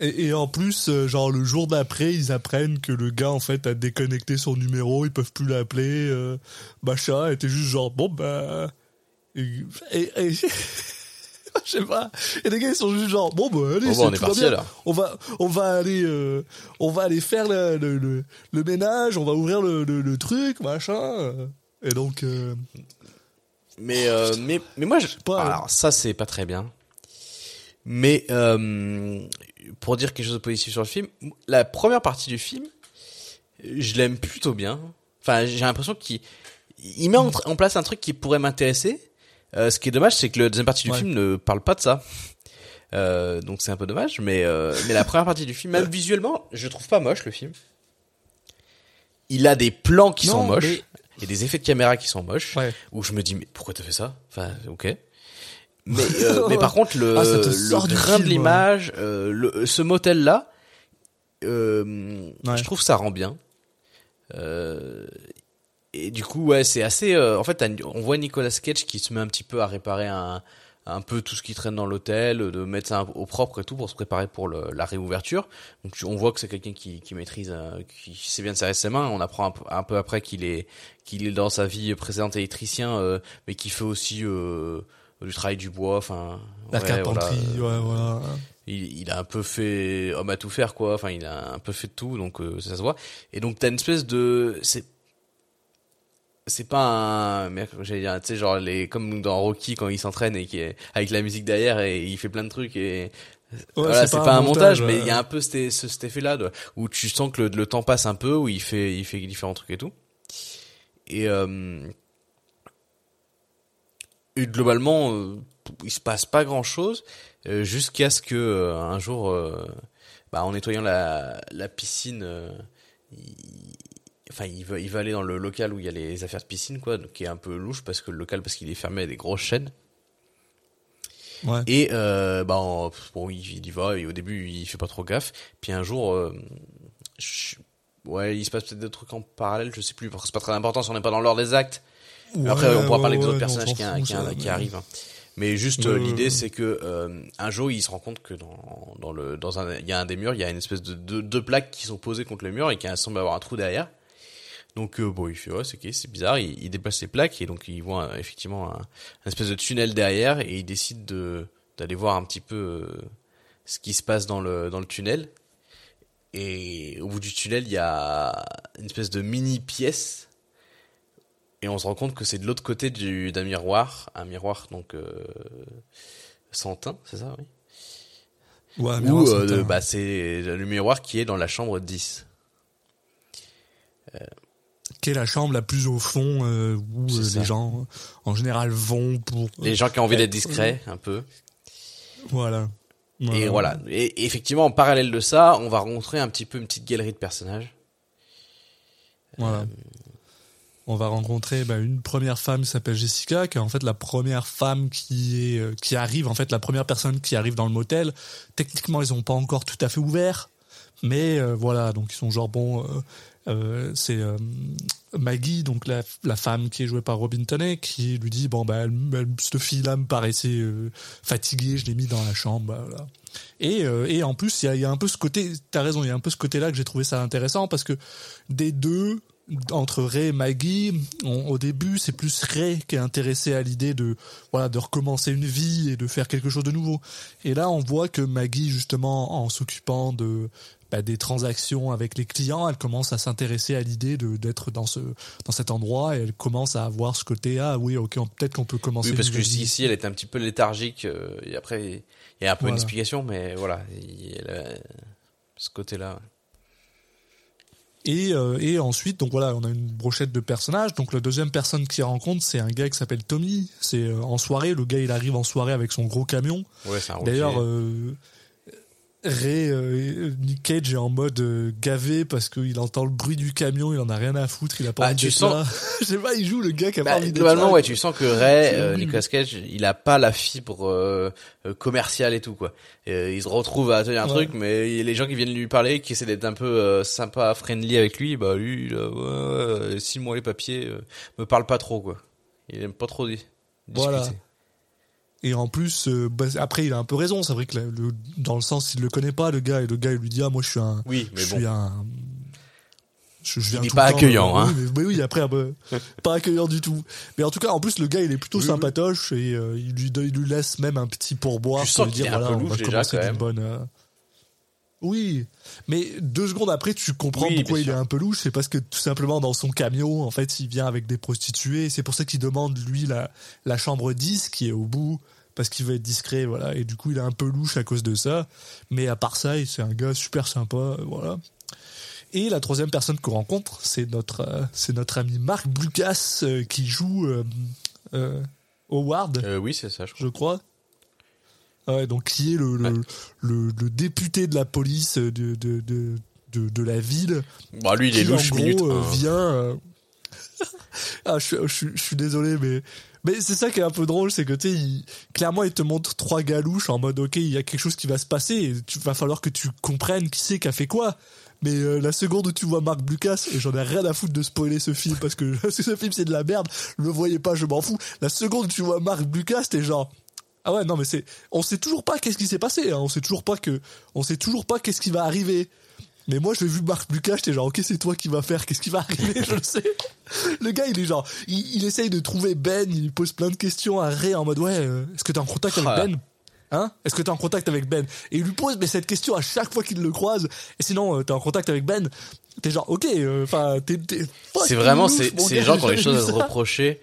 Et, et en plus, euh, genre le jour d'après, ils apprennent que le gars en fait a déconnecté son numéro, ils peuvent plus l'appeler, euh, machin. Et t'es juste genre bon bah, et, et- et- je sais pas. Et les gars ils sont juste genre bon bah allez, Bon, bah, c'est on est parti, bien. alors. On va on va aller euh, on va aller faire le, le, le, le ménage, on va ouvrir le, truc machin. Et donc euh, Mais euh, mais mais moi je pas, alors ça c'est pas très bien. Mais pour dire quelque chose de positif sur le film, la première partie du film, je l'aime plutôt bien. Enfin, j'ai l'impression qu'il il met en, en place un truc qui pourrait m'intéresser. Euh, ce qui est dommage, c'est que la deuxième partie du Ouais. film ne parle pas de ça. Euh, donc c'est un peu dommage, mais euh, mais la première partie du film, même visuellement, je trouve pas moche le film. Il a des plans qui Non, sont moches, mais- et des effets de caméra qui sont moches ouais. où je me dis mais pourquoi t'as fait ça? Enfin ok mais mais par contre le, Ah, le grain de l'image ce motel là je trouve que ça rend bien euh, et du coup ouais c'est assez euh, en fait on voit Nicolas Cage qui se met un petit peu à réparer un un peu tout ce qui traîne dans l'hôtel, de mettre ça au propre et tout pour se préparer pour le- la réouverture. Donc on voit que c'est quelqu'un qui, qui maîtrise, euh, qui sait bien serrer ses mains. On apprend un, peu- un peu après qu'il est qu'il est dans sa vie précédente électricien, euh, mais qui fait aussi euh, du travail du bois. Enfin, La ouais, carpenterie, voilà. ouais voilà. Il, il a un peu fait homme à tout faire quoi. Enfin, il a un peu fait de tout, donc euh, ça se voit. Et donc t'as une espèce de c'est c'est pas un merde j'allais dire tu sais genre les comme dans Rocky quand il s'entraîne et qui est avec la musique derrière et il fait plein de trucs et Ouais, voilà c'est pas, un montage, mais il y a un peu cet, ce- cet effet là où tu sens que le, le temps passe un peu où il fait il fait différents trucs et tout. Et euh, et globalement, euh, il se passe pas grand chose euh, jusqu'à ce que euh, un jour, euh, bah, en nettoyant la, la piscine, euh, il, enfin, il veut, il veut aller dans le local où il y a les affaires de piscine, quoi, donc qui est un peu louche parce que le local, parce qu'il est fermé à des grosses chaînes. Ouais. Et euh, bah bon, il, il y va et au début il fait pas trop gaffe. Puis un jour, euh, je- ouais, il se passe peut-être des trucs en parallèle, je sais plus. parce que C'est pas très important si on n'est pas dans l'ordre des actes. Mais après, on pourra Ouais, parler des autres personnages on qui, qui mais- arrivent. hein. Mais juste euh, l'idée, c'est que euh, un jour, il se rend compte que dans, dans le dans un il y a un des murs, il y a une espèce de deux deux plaques qui sont posées contre le mur et qui semble avoir un trou derrière. Donc euh, bon, il fait ouais, c'est bizarre. Il, il déplace les plaques et donc il voit euh, effectivement un, un espèce de tunnel derrière et il décide de d'aller voir un petit peu euh, ce qui se passe dans le dans le tunnel. Et au bout du tunnel, il y a une espèce de mini pièce et on se rend compte que c'est de l'autre côté du d'un miroir, un miroir donc euh, sans teint, c'est ça, oui? Ouais, Ou euh, bah c'est le miroir qui est dans la chambre 10. Qui est la chambre la plus au fond euh, où euh, les gens en général vont pour Les gens qui ont envie d'être discrets un peu. voilà. Et voilà. Et effectivement, en parallèle de ça, on va rencontrer un petit peu une petite galerie de personnages. Voilà. On va rencontrer bah, une première femme qui s'appelle Jessica, qui est en fait la première femme qui est euh, qui arrive, en fait la première personne qui arrive dans le motel. Techniquement, ils ont pas encore tout à fait ouvert, mais euh, voilà, donc ils sont genre bon. euh, euh, c'est euh, Maggie, donc la, femme qui est jouée par Robin Tunney, qui lui dit bon bah elle, cette fille-là me paraissait euh, fatiguée, je l'ai mis dans la chambre. bah. Et, euh, et en plus, il y a, un peu ce côté, t'as raison, il y a un peu ce côté-là que j'ai trouvé ça intéressant parce que des deux, entre Ray et Maggie, au début, c'est plus Ray qui est intéressé à l'idée de, voilà, de recommencer une vie et de faire quelque chose de nouveau. Et là, on voit que Maggie, justement, en s'occupant de, bah, des transactions avec les clients, elle commence à s'intéresser à l'idée d'être dans ce dans cet endroit et elle commence à avoir ce côté ah oui ok peut-être qu'on peut commencer Oui, parce que ici, elle était un petit peu léthargique. euh, et après, il y a un peu une explication, mais voilà, a ce côté-là. Et, euh, et ensuite, donc voilà, on a une brochette de personnages. Donc la deuxième personne qui rencontre, c'est un gars qui s'appelle Tommy. C'est euh, en soirée, le gars il arrive en soirée avec son gros camion. Ouais, c'est un routier. D'ailleurs, euh, Ray, euh, Nick Cage est en mode euh, gavé parce qu'il entend le bruit du camion, il en a rien à foutre, il a pas Bah, envie tu sens-. Je sais pas, il joue le gars qui a Bah, pas envie globalement, ouais, tu sens que Ray, euh. Nicolas Cage, il a pas la fibre euh, euh, commerciale et tout quoi. Euh, il se retrouve à tenir un Ouais. truc, mais les gens qui viennent lui parler, qui essaient d'être un peu euh, sympa, friendly avec lui, bah lui, là, ouais, ouais, signe-moi les papiers, euh, me parle pas trop quoi. Il aime pas trop di- discuter. Voilà. Et en plus, euh, bah, après, il a un peu raison. C'est vrai que le, le- dans le sens, il le connaît pas, le gars, et le gars, il lui dit, ah, moi, je suis un, Oui, mais je bon. suis un, je, je viens Il est tout pas temps, accueillant, euh, hein. Oui, mais, mais oui, après, un peu, pas accueillant du tout. Mais en tout cas, en plus, le gars, il est plutôt Oui, sympatoche et euh, il lui, il lui laisse même un petit pourboire pour lui dire, voilà, on va commencer d'une bonne. Oui, mais deux secondes après, tu comprends Oui, pourquoi il est un peu louche. C'est parce que tout simplement dans son camion, en fait, il vient avec des prostituées. C'est pour ça qu'il demande lui la, la chambre 10 qui est au bout parce qu'il veut être discret, voilà. Et du coup, il est un peu louche à cause de ça. Mais à part ça, c'est un gars super sympa, voilà. Et la troisième personne qu'on rencontre, c'est notre, euh, c'est notre ami Marc Blucas euh, qui joue euh, Howard oui, c'est ça, je crois. je crois. Ouais, donc qui est le, le, Ouais. le, le député de la police de, de, de, de, de la ville. Bah lui, il est louche en minute. gros, vient. euh, ah, je, suis- je, suis- je suis désolé, mais. Mais c'est ça qui est un peu drôle, c'est que tu il- clairement, il te montre trois galouches en mode, ok, il y a quelque chose qui va se passer, et tu va falloir que tu comprennes qui c'est qui a fait quoi. Mais euh, la seconde où tu vois Marc Lucas, et j'en ai rien à foutre de spoiler ce film parce que ce film c'est de la merde, le voyez pas, je m'en fous. La seconde où tu vois Marc Lucas, t'es genre, ah ouais, non, mais c'est, on sait toujours pas qu'est-ce qui s'est passé, hein. on sait toujours pas que, on sait toujours pas qu'est-ce qui va arriver. Mais moi, je l'ai vu Marc Lucas, j'étais genre, ok, c'est toi qui va faire, qu'est-ce qui va arriver, je le sais. Le gars, il est genre, il, il essaye de trouver Ben, il lui pose plein de questions à Ray en mode, ouais, euh, est-ce que t'es en contact avec. Ben? Hein? Est-ce que t'es en contact avec Ben? Et il lui pose, mais cette question à chaque fois qu'il le croise. Et sinon, euh, t'es en contact avec Ben. T'es genre, ok, euh, enfin, t'es, t'es C'est vraiment ces, gens qui ont jamais choses à se reprocher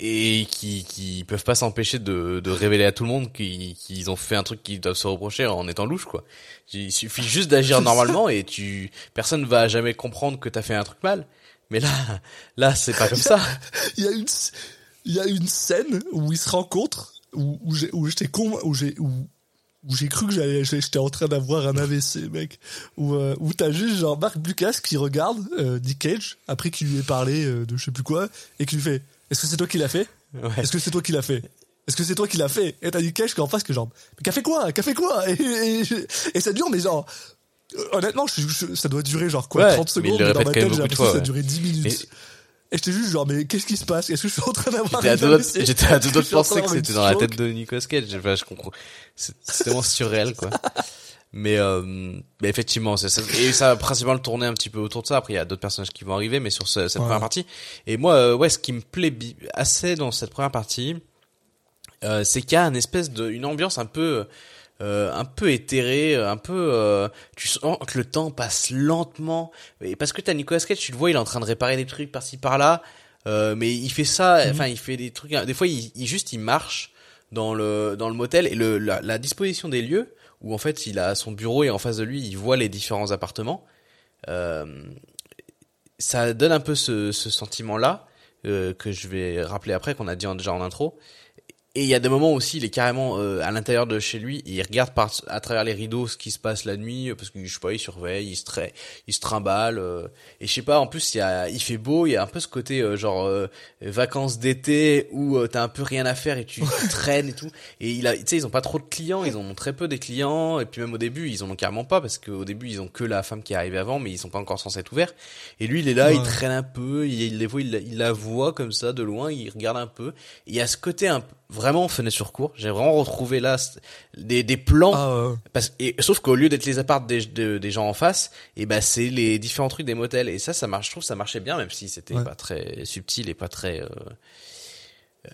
et qui qui peuvent pas s'empêcher de, de révéler à tout le monde qu'ils qu'ils ont fait un truc qu'ils doivent se reprocher en étant louche quoi. Il suffit juste d'agir normalement et tu personne va jamais comprendre que t'as fait un truc mal. Mais là là c'est pas comme ça. il y a une il y a une scène où ils se rencontrent, où, où j'ai, où j'étais con, où j'ai, où, où j'ai cru que j'allais, j'étais en train d'avoir un AVC, mec. Où, euh, où t'as juste genre Marc Lucas qui regarde euh, Nick Cage après qu'il lui ait parlé euh, de je sais plus quoi et qui lui fait Est-ce que c'est toi qui l'as fait? Ouais. Est-ce que c'est toi qui l'as fait? Est-ce que c'est toi qui l'as fait? Et t'as Nick Cage qui est en face que genre Mais qu'a fait quoi? Qu'a fait quoi? Et, et, et ça dure mais genre euh, honnêtement je, je- ça doit durer genre quoi Ouais, 30 mais il secondes mais dans ma tête j'ai l'impression que ça a duré 10 minutes. Et j'étais juste genre mais qu'est-ce qui se passe? Est-ce que je suis en train d'avoir J'étais à deux doigts de- penser que c'était dans la tête de Nicolas Cage. Enfin, je comprends. C'est tellement surréel, quoi. Mais, euh, mais effectivement, c'est ça. Et ça va principalement tourner un petit peu autour de ça. Après, il y a d'autres personnages qui vont arriver, mais sur ce- cette Ouais. première partie. Et moi, euh, ouais, ce qui me plaît assez dans cette première partie, euh, c'est qu'il y a une espèce de, une ambiance un peu, euh, un peu éthérée, un peu, euh, tu sens que le temps passe lentement. Et parce que t'as Nicolas Cage, tu le vois, il est en train de réparer des trucs par-ci par-là. Euh, mais il fait ça, enfin, il fait des trucs. Des fois, il, il juste, il marche dans le dans le motel et le la, la disposition des lieux où en fait, il a son bureau et en face de lui, il voit les différents appartements. Euh, ça donne un peu ce, ce sentiment-là euh, que je vais rappeler après, qu'on a dit en- déjà en intro. Et il y a des moments aussi, il est carrément euh, à l'intérieur de chez lui, il regarde par, à travers les rideaux ce qui se passe la nuit, parce que je sais pas, il surveille, il se, tra- il se trimballe, euh, et je sais pas, en plus il, y a, il fait beau, il y a un peu ce côté euh, genre euh, vacances d'été où euh, t'as un peu rien à faire et tu, tu traînes et tout. Et il a, tu sais, ils ont pas trop de clients, ils ont très peu des clients, et puis même au début ils en ont carrément pas, parce qu'au début ils ont que la femme qui est arrivée avant, mais ils sont pas encore censés être ouverts. Et lui il est là, il traîne un peu, il, il les voit, il, la- il la voit comme ça de loin, il regarde un peu. Et il y a ce côté un, peu- vraiment fenêtre sur cour. J'ai vraiment retrouvé là des, des plans. Ah, ouais. Parce, et, sauf qu'au lieu d'être les apparts des, de- des gens en face, et ben c'est les différents trucs des motels. Et ça, ça marche. Je trouve ça marchait bien, même si c'était Ouais. pas très subtil et pas très, euh,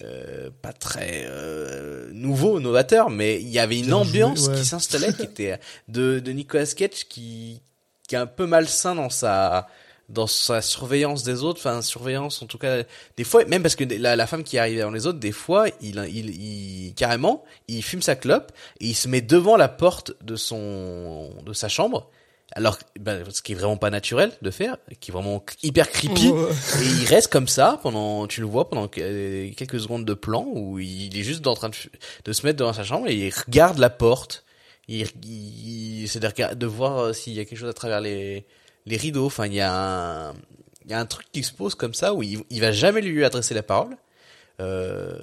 euh, pas très euh, nouveau, novateur. Mais il y avait une joué, ambiance ouais. qui s'installait, qui était de, de Nicolas Cage, qui, qui est un peu malsain dans sa dans sa surveillance des autres, enfin surveillance en tout cas des fois même parce que la, la femme qui est arrivée avant les autres des fois il, il, il carrément il fume sa clope et il se met devant la porte de son de sa chambre. Alors ben, ce qui est vraiment pas naturel de faire qui est vraiment hyper creepy. Et il reste comme ça pendant tu le vois pendant que- quelques secondes de plan où il est juste en train de, de se mettre devant sa chambre et il regarde la porte. Il, il, essaie de, de voir euh, s'il y a quelque chose à travers les les rideaux. Enfin, il y a un, truc qui se pose comme ça où il, il va jamais lui adresser la parole. Euh,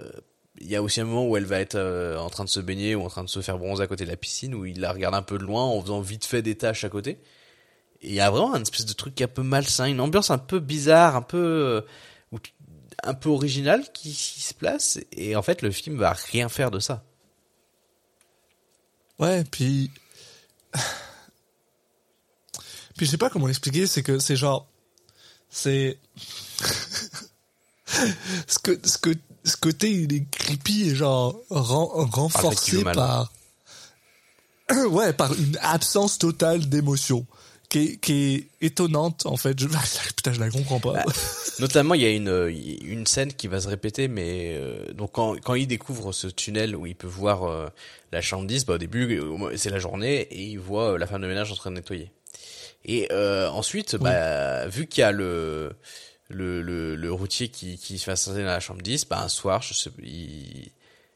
il y a aussi un moment où elle va être euh, en train de se baigner ou en train de se faire bronzer à côté de la piscine où il la regarde un peu de loin en faisant vite fait des tâches à côté. Il y a vraiment une espèce de truc un peu malsain, une ambiance un peu bizarre, un peu euh, originale qui, qui se place. Et en fait, le film va rien faire de ça. Ouais, puis. Puis je sais pas comment l'expliquer, c'est que c'est genre. C'est. ce, que, ce, que, ce côté, il est creepy et genre ren- renforcé par. ouais, par une absence totale d'émotion. Qui est, qui est étonnante en fait. Je, putain, je la comprends pas. Bah, Notamment, il y a une, euh, une scène qui va se répéter, mais euh, donc quand, quand il découvre ce tunnel où il peut voir euh, la chambre 10, bah, au début, moins, c'est la journée, et il voit euh, la femme de ménage en train de nettoyer. Et euh, ensuite, bah, vu qu'il y a le, le, le, le routier qui, qui se fait assassiner dans la chambre 10, bah, un soir, je sais, il,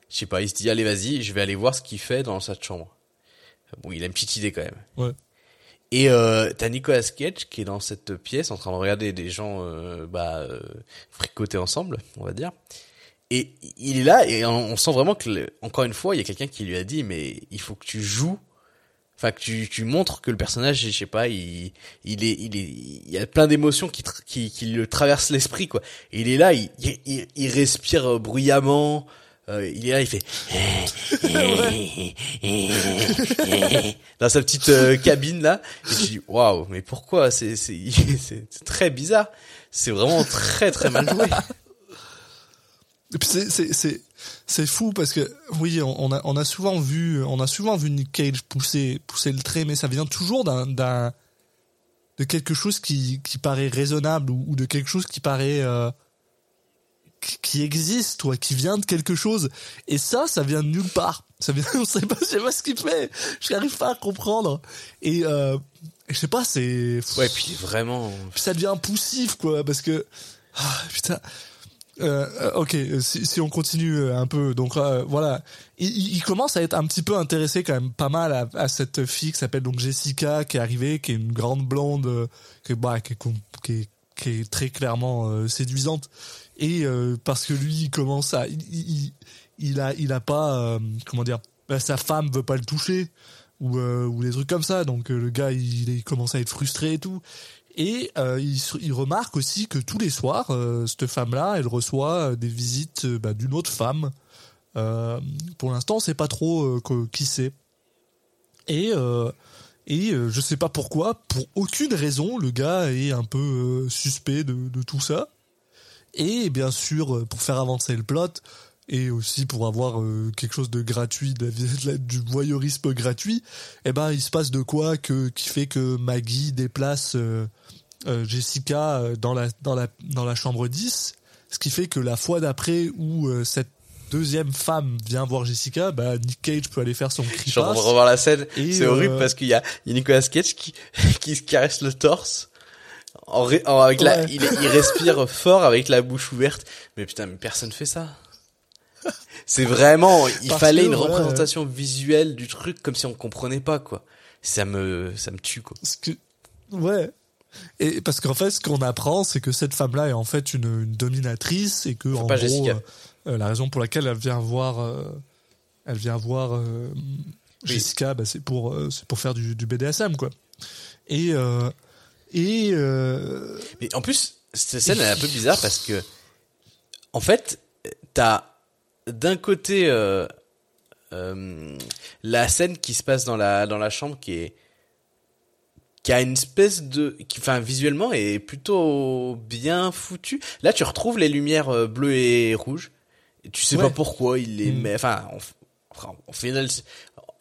je sais pas, il se dit, allez, vas-y, je vais aller voir ce qu'il fait dans cette chambre. Bon, il a une petite idée quand même. Ouais. Et euh, t'as Nicolas Cage qui est dans cette pièce en train de regarder des gens euh, bah, euh, fricoter ensemble, on va dire. Et il est là et on, on sent vraiment que, le- encore une fois, il y a quelqu'un qui lui a dit mais il faut que tu joues, enfin que tu, tu montres que le personnage, je sais pas, il, il est, il est, il y a plein d'émotions qui, qui, qui le traversent l'esprit quoi. Et il est là, il, il, il- respire euh, bruyamment. euh, il est là, il fait dans sa petite euh, cabine là. Et je dis waouh, mais pourquoi? C'est c'est c'est très bizarre. C'est vraiment très très mal joué. Et puis c'est c'est c'est c'est fou parce que oui on, on a on a souvent vu on a souvent vu Nick Cage pousser pousser le trait mais ça vient toujours d'un d'un de quelque chose qui qui paraît raisonnable ou, ou de quelque chose qui paraît euh, qui, qui existe toi qui vient de quelque chose. Et ça ça vient de nulle part. Ça vient on sait pas je sais pas ce qu'il fait. Je n'arrive pas à comprendre. Et euh, je sais pas c'est Ouais, puis vraiment. puis ça devient poussif quoi parce que ah, putain Euh, euh, ok, si, si on continue euh, un peu, donc euh, voilà, il, il- commence à être un petit peu intéressé quand même pas mal à, à cette fille qui s'appelle donc Jessica, qui est arrivée, qui est une grande blonde, euh, qui, bah, qui, est, qui, est, qui est très clairement séduisante, et parce que lui, il commence à, il, il, il a, il a pas, comment dire, bah, sa femme veut pas le toucher ou euh, ou des trucs comme ça, donc euh, le gars, il, il commence à être frustré et tout. Et euh, il, remarque aussi que tous les soirs, euh, cette femme-là, elle reçoit euh, des visites bah, d'une autre femme. Pour l'instant, on sait pas trop qui c'est. Et et je sais pas pourquoi, pour aucune raison, le gars est un peu suspect de, de tout ça. Et bien sûr, pour faire avancer le plot, et aussi pour avoir euh, quelque chose de gratuit, de de du voyeurisme gratuit, eh ben il se passe de quoi que qui fait que Maggie déplace euh, euh, Jessica dans la dans la dans la chambre 10, ce qui fait que la fois d'après où cette deuxième femme vient voir Jessica, bah Nick Cage peut aller faire son Je cri suis en train de revoir la scène. C'est horrible parce qu'il y a, il y a Nicolas Cage qui, qui se caresse le torse. En, ré- en- avec la, il respire fort avec la bouche ouverte. Mais putain, mais personne fait ça. C'est vraiment, il Parce fallait que, une voilà, représentation visuelle du truc comme si on comprenait pas, quoi. Ça me, ça me tue, quoi. Parce que, ouais. Et parce qu'en fait, ce qu'on apprend, c'est que cette femme-là est en fait une, une dominatrice et que en pas gros, euh, euh, la raison pour laquelle elle vient voir, euh, elle vient voir euh, Jessica, bah, c'est pour, c'est pour faire du, du BDSM quoi. Et et Mais en plus, cette scène elle est un peu bizarre parce que, en fait, t'as d'un côté euh, euh, la scène qui se passe dans la dans la chambre qui est qui a une espèce de qui enfin visuellement est plutôt bien foutu. Là, tu retrouves les lumières euh, bleues et rouges. Et tu sais Ouais. pas pourquoi il les Mm. met enfin en, enfin, au final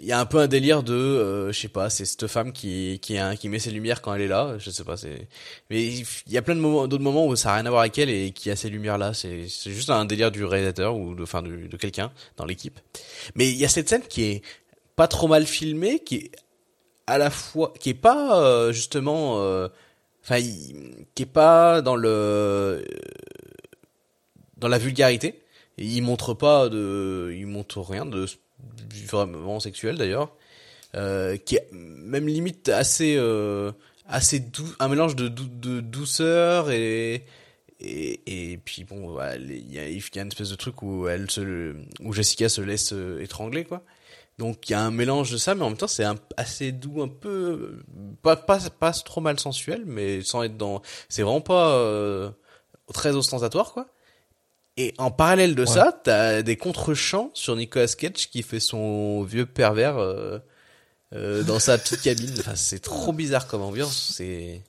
il y a un peu un délire de euh, je sais pas, c'est cette femme qui qui qui met ses lumières quand elle est là, je sais pas, c'est mais il y a plein de moments d'autres moments où ça a rien à voir avec elle et qui a ces lumières là, c'est c'est juste un délire du réalisateur ou de enfin de, quelqu'un dans l'équipe. Mais il y a cette scène qui est pas trop mal filmée, qui est à la fois qui est pas euh, justement euh, enfin qui est pas dans le dans la vulgarité il montre pas de il montre rien de vraiment sexuel d'ailleurs euh, qui est même limite assez euh, assez doux un mélange de, dou- de douceur et et, puis bon il y a, une espèce de truc où elle se où Jessica se laisse euh, étrangler quoi donc il y a un mélange de ça, mais en même temps c'est assez doux, un peu pas pas pas trop mal sensuel, mais sans être dans. C'est vraiment pas euh, très ostentatoire quoi. Et en parallèle de ça, t'as des contre-champs sur Nicolas Cage qui fait son vieux pervers euh, euh, dans sa petite cabine. Enfin, c'est trop bizarre comme ambiance. C'est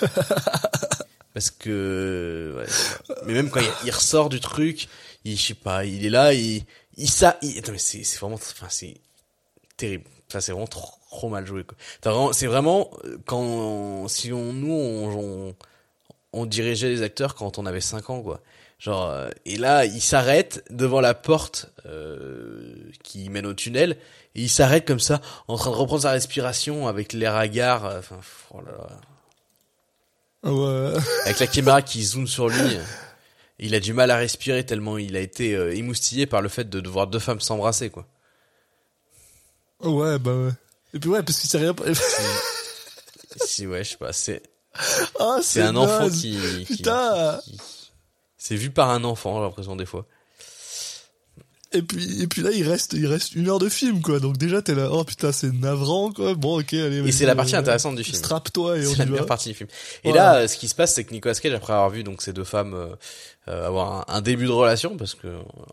parce que ouais. mais même quand il, il ressort du truc, il je sais pas, il est là, il il ça, il, attends mais c'est c'est vraiment, enfin c'est terrible. Enfin c'est vraiment trop, trop mal joué. quoi. C'est vraiment euh, quand si on nous on, on on dirigeait les acteurs quand on avait 5 ans quoi. Genre euh, et là il s'arrête devant la porte euh, qui mène au tunnel et il s'arrête comme ça en train de reprendre sa respiration avec l'air hagard. euh, Enfin oh là là ouais. avec la caméra qui zoome sur lui. Il a du mal à respirer tellement il a été euh, émoustillé par le fait de, de voir deux femmes s'embrasser quoi. ouais, bah ouais. Et puis ouais, parce qu'il sait rien. Si ouais, je sais pas, c'est ah, c'est un enfant qui, qui- Putain. qui- c'est vu par un enfant, j'ai l'impression des fois. Et puis, et puis là, il reste, il reste une heure de film, quoi. Donc déjà, t'es là, oh putain, c'est navrant, quoi. Bon, ok, allez. Et c'est la partie euh, intéressante du film. Strappe-toi et on C'est la meilleure partie du film. Et Voilà. là, euh, ce qui se passe, c'est que Nicolas Cage, après avoir vu donc ces deux femmes euh, euh, avoir un, un début de relation, parce que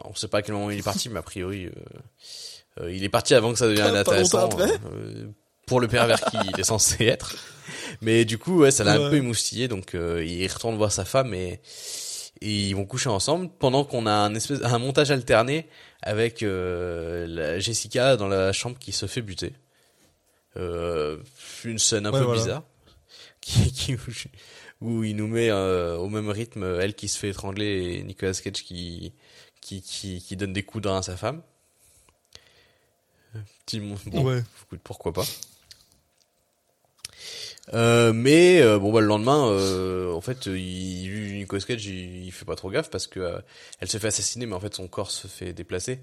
on sait pas à quel moment il est parti, mais a priori, euh, euh, il est parti avant que ça devienne intéressant après. euh, pour le pervers qu'il est censé être. Mais du coup, ouais, ça l'a un peu émoustillé, donc euh, il retourne voir sa femme et, et ils vont coucher ensemble pendant qu'on a un espèce un montage alterné avec euh, la Jessica dans la chambre qui se fait buter. Euh, une scène un Ouais, peu voilà. bizarre qui, qui où il nous met euh, au même rythme elle qui se fait étrangler et Nicolas Cage qui qui qui, qui donne des coups d'un à sa femme. Petit bon, Ouais. pourquoi pas. Euh, mais euh, bon bah le lendemain, euh, en fait, il, Nicolas Cage, il, il fait pas trop gaffe parce que euh, elle se fait assassiner, mais en fait son corps se fait déplacer.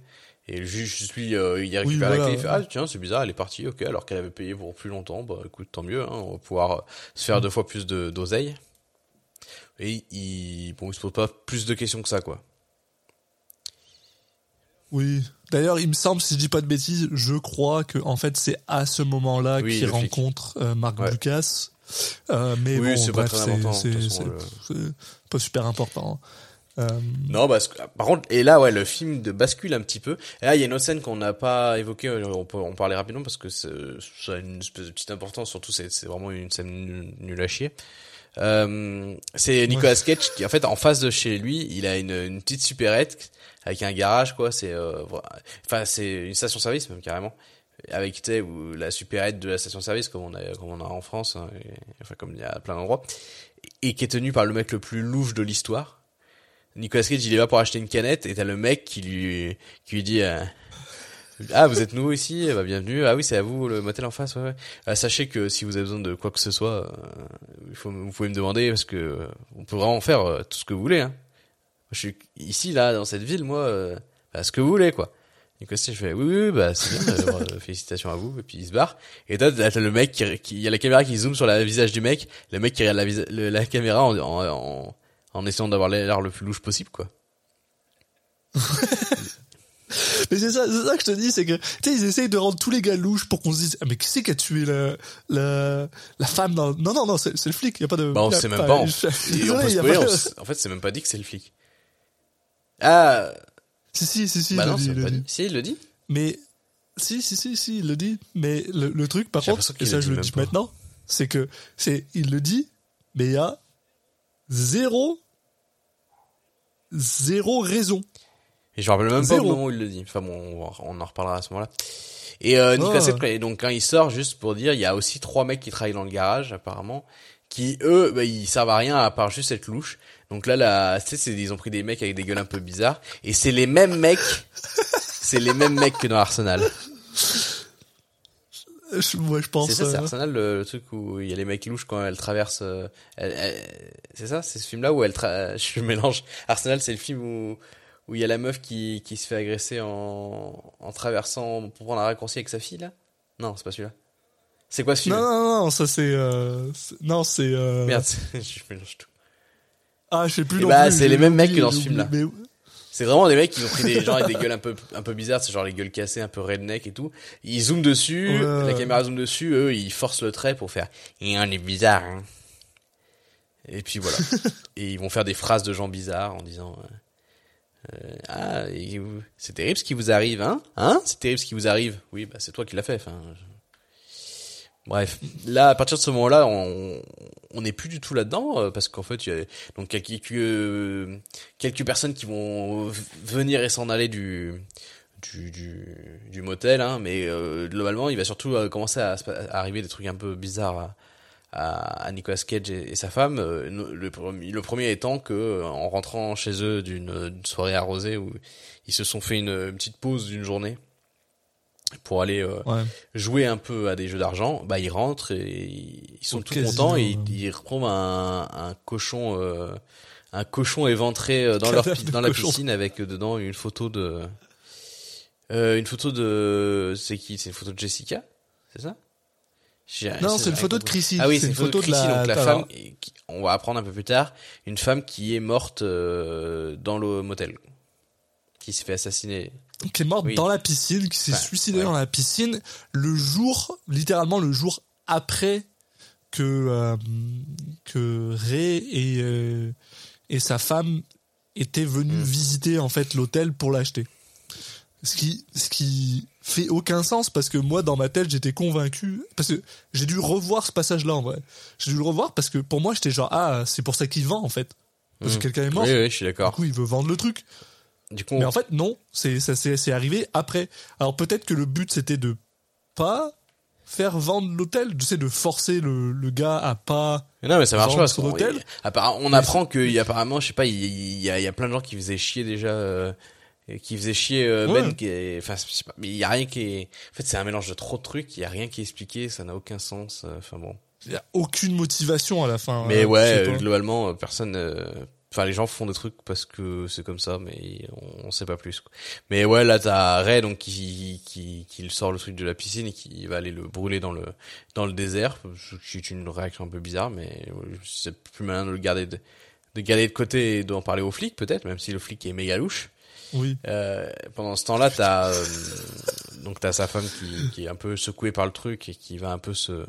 Et le juge, lui, euh, il récupère Oui, la voilà, clé, il fait ouais. ah tiens c'est bizarre, elle est partie, ok, alors qu'elle avait payé pour plus longtemps, bah écoute tant mieux, hein, on va pouvoir se faire deux fois plus de d'oseille. Et il bon il se pose pas plus de questions que ça quoi. Oui. D'ailleurs, il me semble, si je dis pas de bêtises, je crois que en fait c'est à ce moment-là Oui, qu'il rencontre euh, Marc Ouais. Lucas. Euh, mais Oui, bon, c'est pas très c'est- important, pas super important. Euh, Non, parce que, par contre, et là, ouais, le film de bascule un petit peu. Et là, il y a une autre scène qu'on n'a pas évoquée, on peut en parler rapidement parce que ça a une espèce de petite importance, surtout c'est vraiment une scène nulle, à chier. Euh, c'est Nicolas Cage qui, en fait, en face de chez lui, il a une, une petite supérette avec un garage, quoi. C'est, euh, enfin, c'est une station-service même carrément, avec tu sais, la supérette de la station-service comme on a, comme on a en France, hein, enfin comme il y a plein d'endroits, et qui est tenu par le mec le plus louche de l'histoire. Nicolas Cage, il est là pour acheter une canette et t'as le mec qui lui, qui lui dit, euh, ah, vous êtes nouveau ici? Eh ben, bienvenue. Ah oui, c'est à vous, le motel en face, ouais, ouais. Ah, sachez que si vous avez besoin de quoi que ce soit, euh, il faut, vous pouvez me demander parce que euh, on peut vraiment faire tout ce que vous voulez, hein. Je suis ici, là, dans cette ville, moi, euh, bah, ce que vous voulez, quoi. Nicolas Cage fait, oui, oui, oui, bah, c'est bien, euh, euh, félicitations à vous, et puis il se barre. Et t'as t'as le mec qui, qui, il y a la caméra qui zoome sur le visage du mec, le mec qui regarde la, visa- le- la caméra en, en, en, en essayant d'avoir l'air le plus louche possible, quoi. Mais c'est ça, c'est ça que je te dis, c'est que, tu sais, ils essayent de rendre tous les gars louches pour qu'on se dise, ah, mais qui c'est qui a tué la, la, la femme dans, non, non, non, c'est c'est le flic, y a pas de, Bah, on a sait même pas. Je- et on peut on s- en fait, c'est même pas dit que c'est le flic. Ah, Si, si, si, si, bah il le dit, il le. Si, il le dit. Mais, si, si, si, si, il le dit. Mais le, le truc, par contre, et ça, je le dis pas. maintenant, c'est que, c'est, il le dit, mais il y a zéro, zéro raison. Et je me rappelle même pas au Zéro. moment où il le dit. Enfin bon, on, en reparlera à ce moment-là. Et euh, Nicolas. Cage, donc quand il sort, juste pour dire, il y a aussi trois mecs qui travaillent dans le garage, apparemment, qui eux, bah, ils servent à rien à part juste être louche. Donc là, là, tu sais, c'est- ils ont pris des mecs avec des gueules un peu bizarres, et c'est les mêmes mecs, c'est les mêmes mecs que dans Arsenal. Je, ouais, je pense. C'est ça, c'est euh, Arsenal, le, le truc où il y a les mecs louches quand elles traversent. euh, c'est ça, c'est ce film-là où elle. Tra... Je mélange. Arsenal, c'est le film où où il y a la meuf qui qui se fait agresser en en traversant pour prendre un raccourci avec sa fille là. Non, c'est pas celui-là. C'est quoi ce film? Non, non, non, ça c'est, euh, non, c'est, euh, Merde, je mélange tout. Ah, je sais plus Eh non bah, c'est les mêmes mecs que dans ce film-là. C'est vraiment des mecs qui ont pris des gens avec des gueules un peu un peu bizarres, c'est genre les gueules cassées, un peu redneck et tout. Ils zooment dessus, la caméra zoome dessus, eux ils forcent le trait pour faire et on est bizarre. Hein. Et puis voilà. et ils vont faire des phrases de gens bizarres en disant euh, euh, ah c'est terrible ce qui vous arrive hein hein c'est terrible ce qui vous arrive. Oui bah c'est toi qui l'as fait. Enfin je- Bref, là à partir de ce moment-là, on on n'est plus du tout là-dedans euh, parce qu'en fait il y a donc quelques personnes qui vont venir et s'en aller du motel, hein, mais euh, globalement il va surtout euh, commencer à, arriver des trucs un peu bizarres à, Nicolas Cage et, sa femme. Le, premier- étant que en rentrant chez eux d'une soirée arrosée où ils se sont fait une petite pause d'une journée pour aller euh, Ouais. jouer un peu à des jeux d'argent, bah ils rentrent et ils sont Au tout casino, contents et ouais. ils, retrouvent un, un cochon euh, un cochon éventré euh, dans leur dans la cochon. piscine avec euh, dedans une photo de euh, une photo de c'est qui? C'est une photo de Jessica c'est ça? Non, c'est une photo de. Chrissy. ah oui C'est une photo de de Chrissy la- donc la femme qui- on va apprendre un peu plus tard une femme qui est morte euh, dans le motel qui s'est fait assassiner qui est morte Oui. dans la piscine, qui s'est Enfin, suicidée ouais. dans la piscine le jour, littéralement le jour après que euh, que Ray et euh, et sa femme étaient venus Mm. visiter en fait l'hôtel pour l'acheter. Ce qui ce qui fait aucun sens parce que moi dans ma tête j'étais convaincu parce que j'ai dû revoir ce passage là en vrai. J'ai dû le revoir parce que pour moi j'étais genre ah c'est pour ça qu'il vend en fait. Parce que Mm. quelqu'un est mort. oui oui je suis Du d'accord coup il veut vendre le truc. Du coup Mais en fait, non, c'est ça c'est c'est arrivé après. Alors peut-être que le but c'était de pas faire vendre l'hôtel, tu sais, de forcer le, le gars à pas. Non mais ça marche pas. son qu'on- hôtel. on apprend y a apparemment, je sais pas, il il y a, y a plein de gens qui faisaient chier déjà, euh, qui faisaient chier euh, Ouais. Ben. qui est- Enfin, mais il y a rien qui est. En fait, c'est un mélange de trop de trucs. Il y a rien qui est expliqué. Ça n'a aucun sens. euh, Enfin bon. Il y a aucune motivation à la fin. Mais euh, je ouais, euh, globalement, euh, personne. Enfin, les gens font des trucs parce que c'est comme ça, mais on, on sait pas plus. Quoi. Mais ouais, là t'as Ray donc qui, qui qui sort le truc de la piscine et qui va aller le brûler dans le dans le désert. Ce qui est une réaction un peu bizarre, mais c'est plus malin de le garder de, de garder de côté et d'en parler au flic peut-être, même si le flic est méga louche. Oui. Euh, pendant ce temps-là, t'as euh, donc t'as sa femme qui, qui est un peu secouée par le truc et qui va un peu se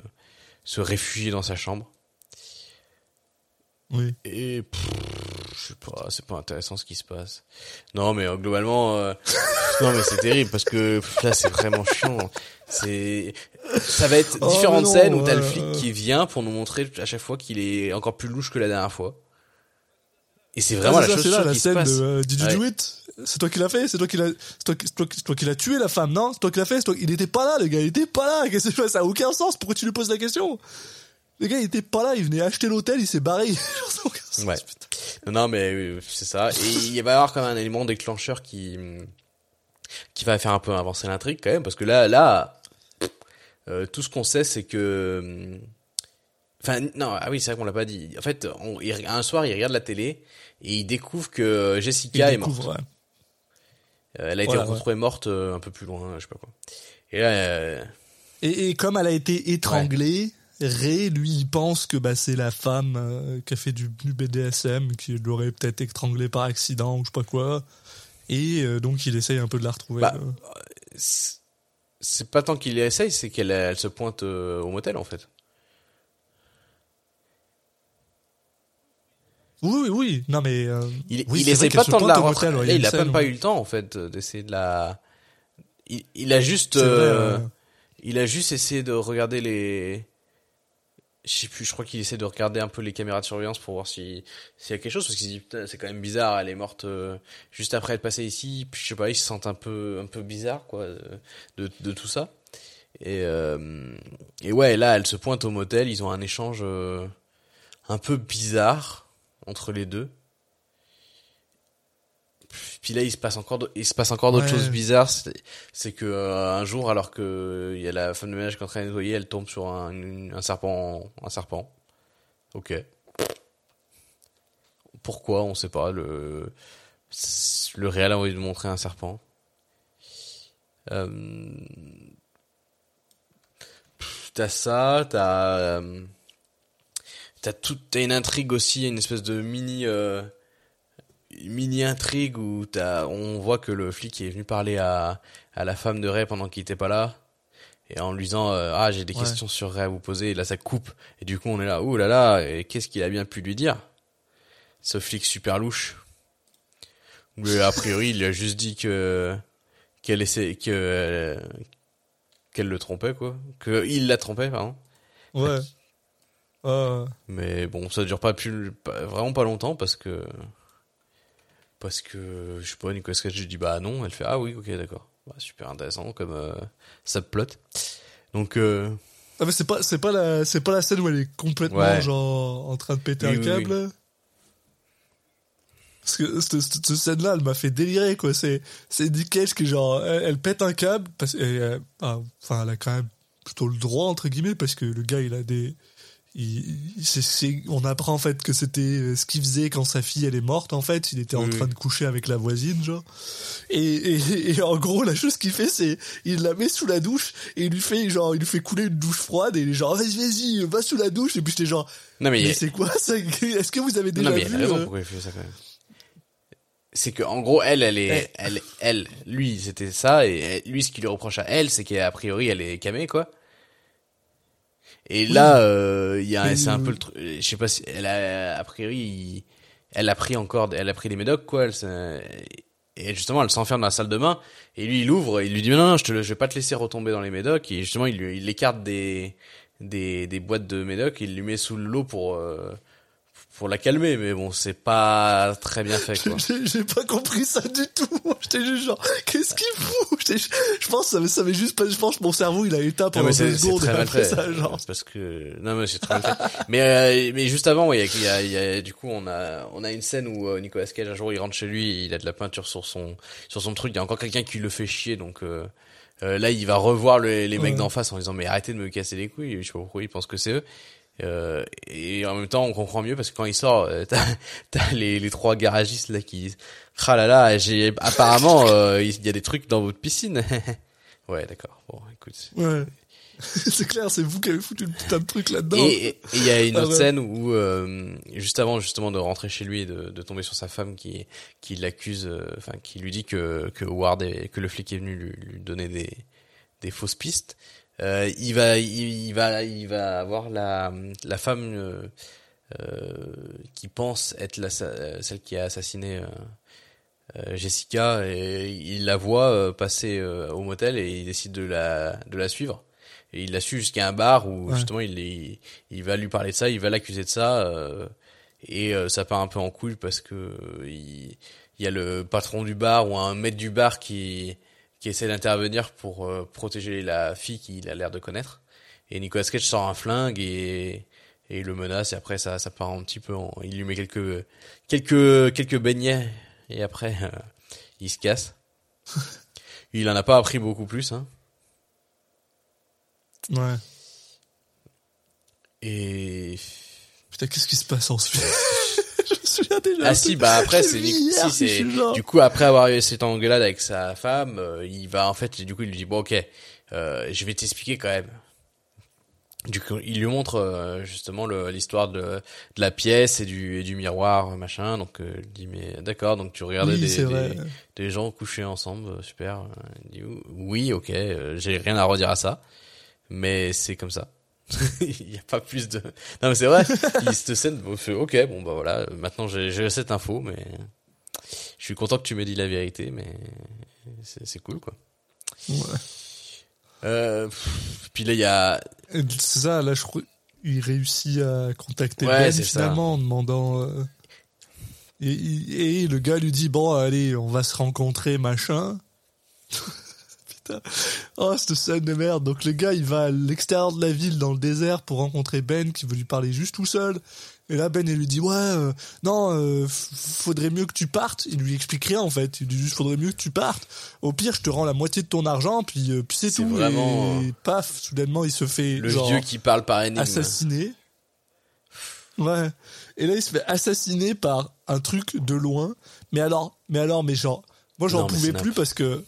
se réfugier dans sa chambre. Oui. Et pff, je sais pas, c'est pas intéressant ce qui se passe. Non, mais euh, globalement, euh, non mais c'est terrible parce que pff, là c'est vraiment chiant. C'est, ça va être Oh, différentes non, scènes où t'as le ouais, flic euh. qui vient pour nous montrer à chaque fois qu'il est encore plus louche que la dernière fois. Et c'est vraiment Ah, la c'est ça, chose c'est là sûre la qui se scène passe. de euh, Did you do it C'est toi qui l'as fait C'est toi qui l'as c'est toi, qui- c'est toi, qui- c'est toi qui l'as tué la femme, non? C'est toi qui l'as fait c'est toi... Il était pas là, le gars, il était pas là. Qu'est-ce que c'est Ça a aucun sens. Pourquoi tu lui poses la question? Le gars, il était pas là, il venait acheter l'hôtel, il s'est barré. Ouais. Non, mais euh, c'est ça. Et il va y avoir quand même un élément déclencheur qui qui va faire un peu avancer l'intrigue quand même, parce que là, là, euh, tout ce qu'on sait, c'est que, hum, enfin, non, ah oui, c'est vrai qu'on l'a pas dit. En fait, on, il- un soir, il regarde la télé et il découvre que Il Jessica est morte. ouais. Euh, Elle a été retrouvée morte euh, un peu plus loin, je sais pas quoi. Et là, euh, Et, et comme elle a été étranglée, Ray, lui, il pense que bah, c'est la femme euh, qui a fait du, du BDSM, qui l'aurait peut-être étranglée par accident ou je sais pas quoi. Et euh, donc, il essaye un peu de la retrouver. Bah, euh. c'est pas tant qu'il essaye, c'est qu'elle elle se pointe euh, au motel en fait. Oui, oui, oui. Non, mais. euh, Il, oui, il essaie vrai pas tant de la rentrer. ouais, il une a même pas eu le temps en fait d'essayer de la. Il, il a juste, vrai, euh, euh, il a juste essayé de regarder les. Je sais plus. Je crois qu'il essaie de regarder un peu les caméras de surveillance pour voir si s'il y a quelque chose parce qu'il se dit putain c'est quand même bizarre. Elle est morte euh, juste après être passée ici. Puis je sais pas. Il se sent un peu un peu bizarre quoi de de, de tout ça. Et euh, et ouais là elle se pointe au motel. Ils ont un échange euh, un peu bizarre entre les deux. Puis là, il se passe encore, il se passe encore d'autres Ouais. choses bizarres. C'est que euh, un jour, alors que il y a la femme de ménage qui est en train de nettoyer, elle tombe sur un, une- un serpent, un serpent. Ok. Pourquoi? On sait pas. Le le réel a envie de montrer un serpent. Euh... T'as ça, t'as euh, t'as toute t'as une intrigue aussi, une espèce de mini euh, mini intrigue où t'as on voit que le flic est venu parler à à la femme de Ray pendant qu'il était pas là. Et en lui disant euh, ah j'ai des Ouais. questions sur Ray à vous poser. Et là ça coupe. Et du coup on est là ouh là là et qu'est-ce qu'il a bien pu lui dire? Ce flic super louche. Mais a priori il lui a juste dit que qu'elle essaie que euh, qu'elle le trompait quoi. Que il la trompait pardon. Ouais. Euh, mais bon, ça dure pas plus, pas- vraiment pas longtemps parce que, parce que, je sais pas, Nicolas Cage, je dis bah non, elle fait ah oui, ok, d'accord. Bah, super intéressant comme euh, subplot. Donc, euh, Ah mais c'est pas c'est pas la c'est pas la scène où elle est complètement Ouais. genre en train de péter Oui, un oui, câble? Parce que cette, cette- cette scène-là, elle m'a fait délirer quoi. C'est c'est Nick Cage qui genre elle, elle pète un câble parce euh, ah, enfin elle a quand même plutôt le droit entre guillemets parce que le gars il a des il, il- c'est- c'est- on apprend en fait que c'était euh, ce qu'il faisait quand sa fille elle est morte en fait. Il était en Oui, train de coucher avec la voisine genre. Et, et, et en gros la chose qu'il fait c'est il la met sous la douche et il lui fait genre il lui fait couler une douche froide et il est genre vas-y vas-y va sous la douche. Et puis j'étais genre non mais, c'est quoi ça? Est-ce que vous avez déjà non mais il vu a raison euh, pourquoi il fait ça quand même? C'est que en gros, elle, elle est, elle, elle, lui, c'était ça. Et lui, ce qu'il lui reproche à elle, c'est qu'a priori, elle est camée quoi. Et là, euh, il y a, c'est un peu le truc. Je sais pas si elle a, a priori, elle a pris encore, elle a pris des médocs quoi. Elle, et justement, elle s'enferme dans la salle de bain et lui, il ouvre, et il lui dit non, non, je te, je vais pas te laisser retomber dans les médocs. Et justement, il, lui- il écarte des, des, des boîtes de médocs, il lui met sous l'eau pour, euh, pour la calmer. Mais bon, c'est pas très bien fait quoi. j'ai pas compris ça du tout j'étais juste genre qu'est-ce qu'il fout? Je pense ça ça m'est juste pas je pense que mon cerveau il a Non, pendant deux secondes très et après fait. ça genre Parce que non mais c'est très mal fait. mais euh, mais juste avant, ouais, il y a, y a- y a- du coup on a on a une scène où euh, Nicolas Cage un jour il rentre chez lui, et il a de la peinture sur son sur son truc. Il y a encore quelqu'un qui le fait chier, donc euh, euh, là il va revoir le- les mecs Ouais. d'en face en disant mais arrêtez de me casser les couilles. Je sais pas pourquoi il pense que c'est eux. Euh, et en même temps, on comprend mieux parce que quand il sort, euh, t'as, les, les trois garagistes là qui, ah là là, j'ai apparemment euh, il y a des trucs dans votre piscine. ouais, d'accord. Bon, écoute. Ouais. c'est clair, c'est vous qui avez foutu le putain de truc là-dedans. Et il y a une Ah autre ouais. scène où, euh, juste avant justement de rentrer chez lui et de, de tomber sur sa femme qui, qui l'accuse, enfin qui lui dit que que Ward est, que le flic est venu lui, lui donner des des fausses pistes. Euh, il va il, il va il va avoir la la femme euh, euh, qui pense être la, celle qui a assassiné euh, euh, Jessica et il la voit euh, passer euh, au motel et il décide de la de la suivre. Et il la suit jusqu'à un bar où Ouais. justement il, est, il va lui parler de ça, il va l'accuser de ça euh, et euh, ça part un peu en couille parce que euh, il, il y a le patron du bar ou un maître du bar qui qui essaie d'intervenir pour euh, protéger la fille qu'il a l'air de connaître. Et Nicolas Cage sort un flingue et et il le menace et après ça ça part un petit peu en, il lui met quelques quelques quelques beignets et après euh, il se casse. il en a pas appris beaucoup plus hein. Ouais. Et Putain, qu'est-ce qui se passe ensuite souviens déjà. ah si bah après c'est si c'est du coup après avoir eu cette engueulade avec sa femme euh, il va en fait du coup il lui dit bon ok euh, je vais t'expliquer quand même. Du coup il lui montre euh, justement l'histoire de, de la pièce et du, et du miroir machin. Donc euh, il dit mais d'accord donc tu regardais Oui, des, des, des gens couchés ensemble super. Il dit oui ok j'ai rien à redire à ça mais c'est comme ça il y a pas plus de non mais c'est vrai il cette scène ok bon bah voilà maintenant j'ai cette info mais je suis content que tu me dis la vérité mais c'est cool quoi Ouais. euh, pff, puis là il y a C'est ça, là, je crois. Il réussit à contacter Ouais, Ben c'est ça. finalement en demandant. euh, Et, et le gars lui dit bon allez on va se rencontrer machin. Putain. Oh cette scène de merde. Donc le gars il va à l'extérieur de la ville dans le désert pour rencontrer Ben qui veut lui parler juste tout seul. Et là Ben il lui dit ouais euh, non euh, faudrait mieux que tu partes. Il lui explique rien en fait. Il lui dit juste faudrait mieux que tu partes. Au pire je te rends la moitié de ton argent puis euh, puis c'est tout. vraiment, Et paf soudainement il se fait le genre, vieux qui parle par énigme assassiné. Ouais. Et là, il se fait assassiner par un truc de loin. Mais alors, mais alors, mais genre, moi, j'en pouvais plus parce que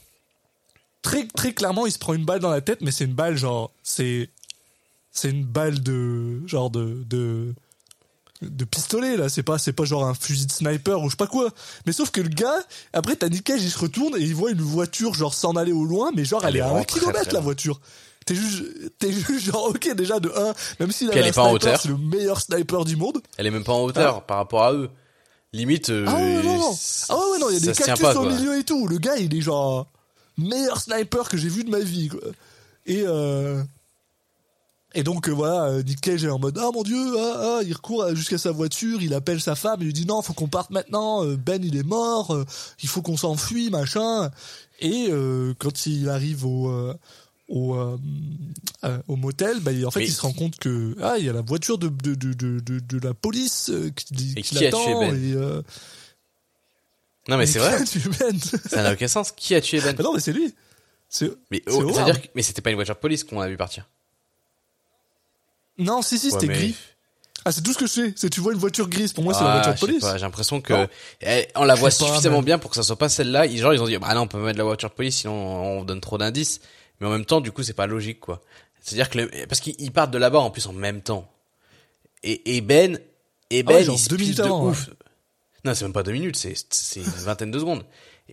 très, très clairement, il se prend une balle dans la tête, mais c'est une balle genre, c'est, c'est une balle de, genre de, de, de pistolet là. C'est pas, c'est pas genre un fusil de sniper ou je sais pas quoi. Mais sauf que le gars, après, t'as Nick Cage, il se retourne et il voit une voiture genre s'en aller au loin, mais genre elle, Elle est à un kilomètre la voiture. T'es juste, t'es juste genre, ok, déjà de 1, même avait elle est pas en hauteur. c'est le meilleur sniper du monde. elle est même pas en hauteur par rapport à eux limite euh, Ah ouais, non, non. Ah ouais, ouais, non, il y a des cactus au milieu et tout. Le gars, il est genre meilleur sniper que j'ai vu de ma vie, quoi. Et euh... Et donc euh, voilà, euh, Nick Cage est en mode ah mon dieu, ah, ah, il recourt jusqu'à sa voiture, il appelle sa femme, il lui dit non, faut qu'on parte maintenant, Ben il est mort, euh, il faut qu'on s'enfuit, machin. Et euh, quand il arrive au au, au motel, bah, en fait Mais- il se rend compte que ah il y a la voiture de de de de, de, de la police qui, qui qui l'attend Ben et non mais c'est vrai tu Ben? ça n'a aucun sens qui a tué Ben? Mais non, mais c'est lui. C'est mais c'est oh, Howard. c'est-à-dire que mais c'était pas une voiture police qu'on a vu partir non, si si, Ouais, c'était mais- gris. Ah, c'est tout ce que je sais. C'est tu vois une voiture grise. Pour moi, c'est la Ah, voiture de police. j'ai l'impression que eh, on la voit pas, suffisamment mais- bien pour que ça soit pas celle-là. Ils, genre ils ont dit bah non, on peut mettre la voiture de police sinon on donne trop d'indices. Mais en même temps, du coup, c'est pas logique quoi. C'est-à-dire que le- parce qu'ils ils partent de là-bas en plus en même temps. Et, et Ben et Ah Ben ouais, genre il deux speed minutes de avant, ouf. Non, c'est même pas deux minutes, c'est une vingtaine de secondes.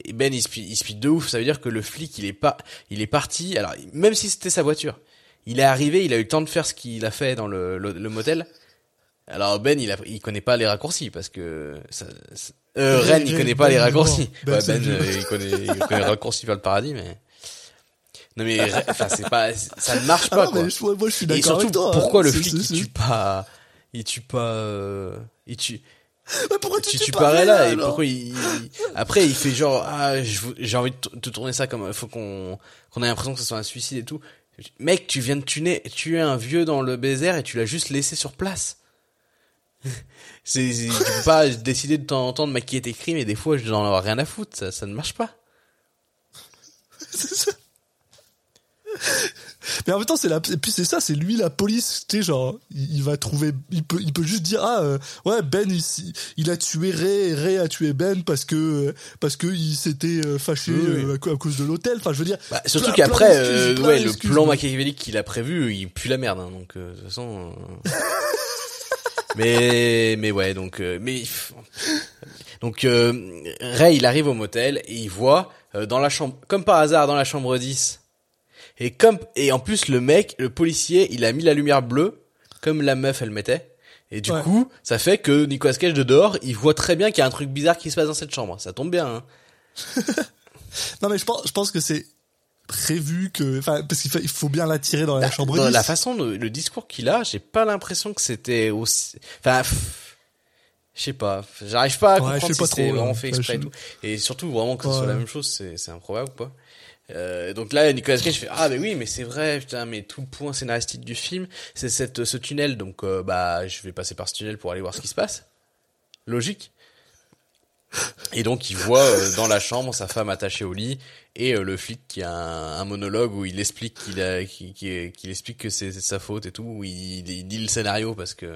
Et Ben il speed, il speed de ouf, ça veut dire que le flic il est pas il est parti. Alors même si c'était sa voiture, il est arrivé, il a eu le temps de faire ce qu'il a fait dans le, le, le motel. Alors Ben, il a, il connaît pas les raccourcis parce que ça, ça- euh, Ben, Ren, il Ben, connaît pas Ben, les est raccourcis. Ben, Ouais, Ben, euh, il connaît, il connaît les raccourcis vers le paradis, mais non mais enfin c'est pas, ça ne marche Ah pas non, quoi. mais moi, je suis Et d'accord surtout, avec toi. hein. pourquoi le flic il tue pas, il tue pas, euh, il tue, Mais pourquoi tu, tu tu parais là et pourquoi il, il- après il fait genre ah j'ai envie de t- de tourner ça comme faut qu'on qu'on ait l'impression que ce soit un suicide et tout. Mec tu viens de tuer tuer un vieux dans le désert et tu l'as juste laissé sur place. C'est tu peux pas décider de temps en temps de maquiller tes crimes et des fois je n'en ai rien à foutre ça ça ne marche pas. C'est ça. Mais en même temps, c'est la, et puis c'est ça, c'est lui la police, tu sais, genre, il, il va trouver, il peut, il peut juste dire, ah, euh, ouais, Ben, il, il a tué Ray, Ray a tué Ben parce que, euh, parce que il s'était euh, fâché Oui, oui. à, cause de l'hôtel. Enfin, je veux dire. Bah, surtout qu'après, euh, ouais, le plan machiavélique qu'il a prévu, il pue la merde. hein, donc euh, de toute façon. euh, mais mais ouais, donc euh, mais donc euh, Ray, il arrive au motel et il voit euh, dans la chambre, comme par hasard, dans la chambre 10. Et comme et en plus le mec, le policier, il a mis la lumière bleue comme la meuf elle mettait. Et du Ouais. coup, ça fait que Nicolas Cage de dehors, il voit très bien qu'il y a un truc bizarre qui se passe dans cette chambre. Ça tombe bien. Hein. Non, mais je pense, je pense que c'est prévu que, enfin, parce qu'il fa- il faut bien l'attirer dans la Bah, chambre dans 10. la façon, de- le discours qu'il a, j'ai pas l'impression que c'était aussi. Enfin, je sais pas. J'arrive pas à Ouais, comprendre si pas c'était trop, là. vraiment fait exprès et tout. Et surtout, vraiment que ce soit la même chose, c'est c'est improbable ou pas. Euh, donc là, Nicolas Cage fait ah mais oui mais c'est vrai putain mais tout le point scénaristique du film c'est cette ce tunnel. Donc euh, bah je vais passer par ce tunnel pour aller voir ce qui se passe. Logique. Et donc il voit euh, dans la chambre sa femme attachée au lit et euh, le flic qui a un, un monologue où il explique qu'il a qu'il explique que c'est sa faute et tout. Où il, il dit le scénario parce que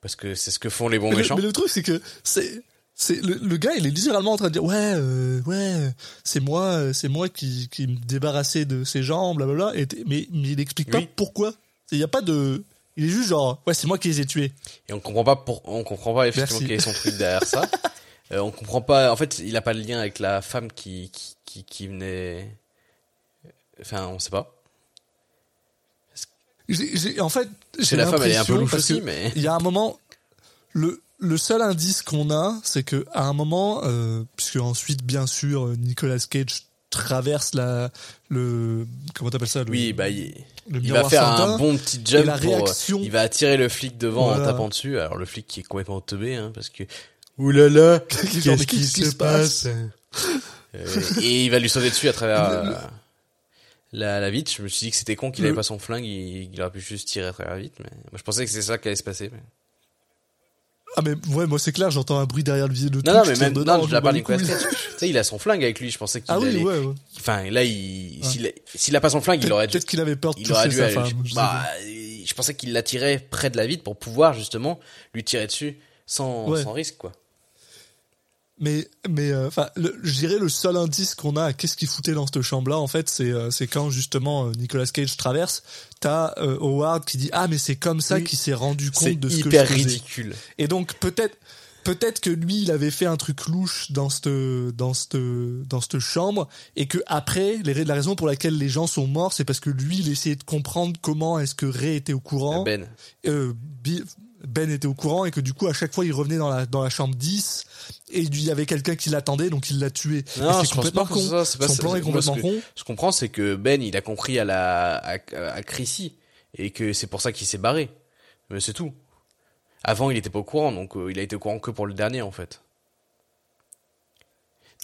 parce que c'est ce que font les bons mais, le, méchants. mais le truc, c'est que c'est, c'est le, le gars, il est littéralement en train de dire, ouais, euh, ouais, c'est moi, euh, c'est moi qui, qui me débarrassais de ces gens, blablabla. Et mais, mais il explique pas Oui. pourquoi. Il y a pas de, il est juste genre, ouais, c'est moi qui les ai tués. Et on comprend pas pour, on comprend pas effectivement quel est son truc derrière ça. Euh, on comprend pas. En fait, il a pas le lien avec la femme qui qui qui, qui venait. Enfin, on sait pas. En fait, C'est la femme, elle est un peu louche aussi, mais- il y a un moment, le le seul indice qu'on a, c'est que à un moment, euh, puisque ensuite, bien sûr, Nicolas Cage traverse la le comment t'appelles ça le, Oui, bah il, le il va faire un bon petit jump la pour. euh, réaction- Il va attirer le flic devant en tapant dessus. Alors le flic qui est complètement teubé, hein, parce que. Ouh là là, Genre, mais qu'est-ce qui se passe Euh, Et il va lui sauter dessus à travers euh, la, la vitre. Je me suis dit que c'était con qu'il avait pas son flingue, il, il aurait pu juste tirer à travers la vitre. Mais moi, je pensais que c'est ça qui allait se passer. mais- Ah mais ouais, moi c'est clair, j'entends un bruit derrière le vide. Non, non, mais même, non, je la parle Nicolas Cage. Tu sais, il a son flingue avec lui. Je pensais qu'il Ah oui, allait. ouais, ouais. Enfin, là, il, s'il a- s'il a pas son flingue, il aurait dû. peut-être qu'il avait peur de Il toucher dû sa aller- femme. je bah, je pensais qu'il l'attirait près de la vitre pour pouvoir justement lui tirer dessus sans, Ouais. sans risque, quoi. Mais mais euh, enfin, je dirais le seul indice qu'on a, à qu'est-ce qu'il foutait dans cette chambre-là, en fait, c'est euh, c'est quand justement euh, Nicolas Cage traverse, t'as euh, Howard qui dit ah mais c'est comme ça Oui. qu'il s'est rendu compte de ce que hyper ridicule. Et donc peut-être peut-être que lui il avait fait un truc louche dans cette dans cette dans cette chambre et que après les, la raison pour laquelle les gens sont morts c'est parce que lui il essayait de comprendre comment est-ce que Ray était au courant Ben. euh, Bi- Ben était au courant et que du coup à chaque fois il revenait dans la dans la chambre 10 et il y avait quelqu'un qui l'attendait donc il l'a tué. Non, je c'est pense complètement pas con. ça, c'est pas Son plan est complètement con. Je comprends, c'est que Ben, il a compris à la, à, à Chrissy. Et que c'est pour ça qu'il s'est barré. Mais c'est tout. Avant, il était pas au courant, donc euh, il a été au courant que pour le dernier, en fait.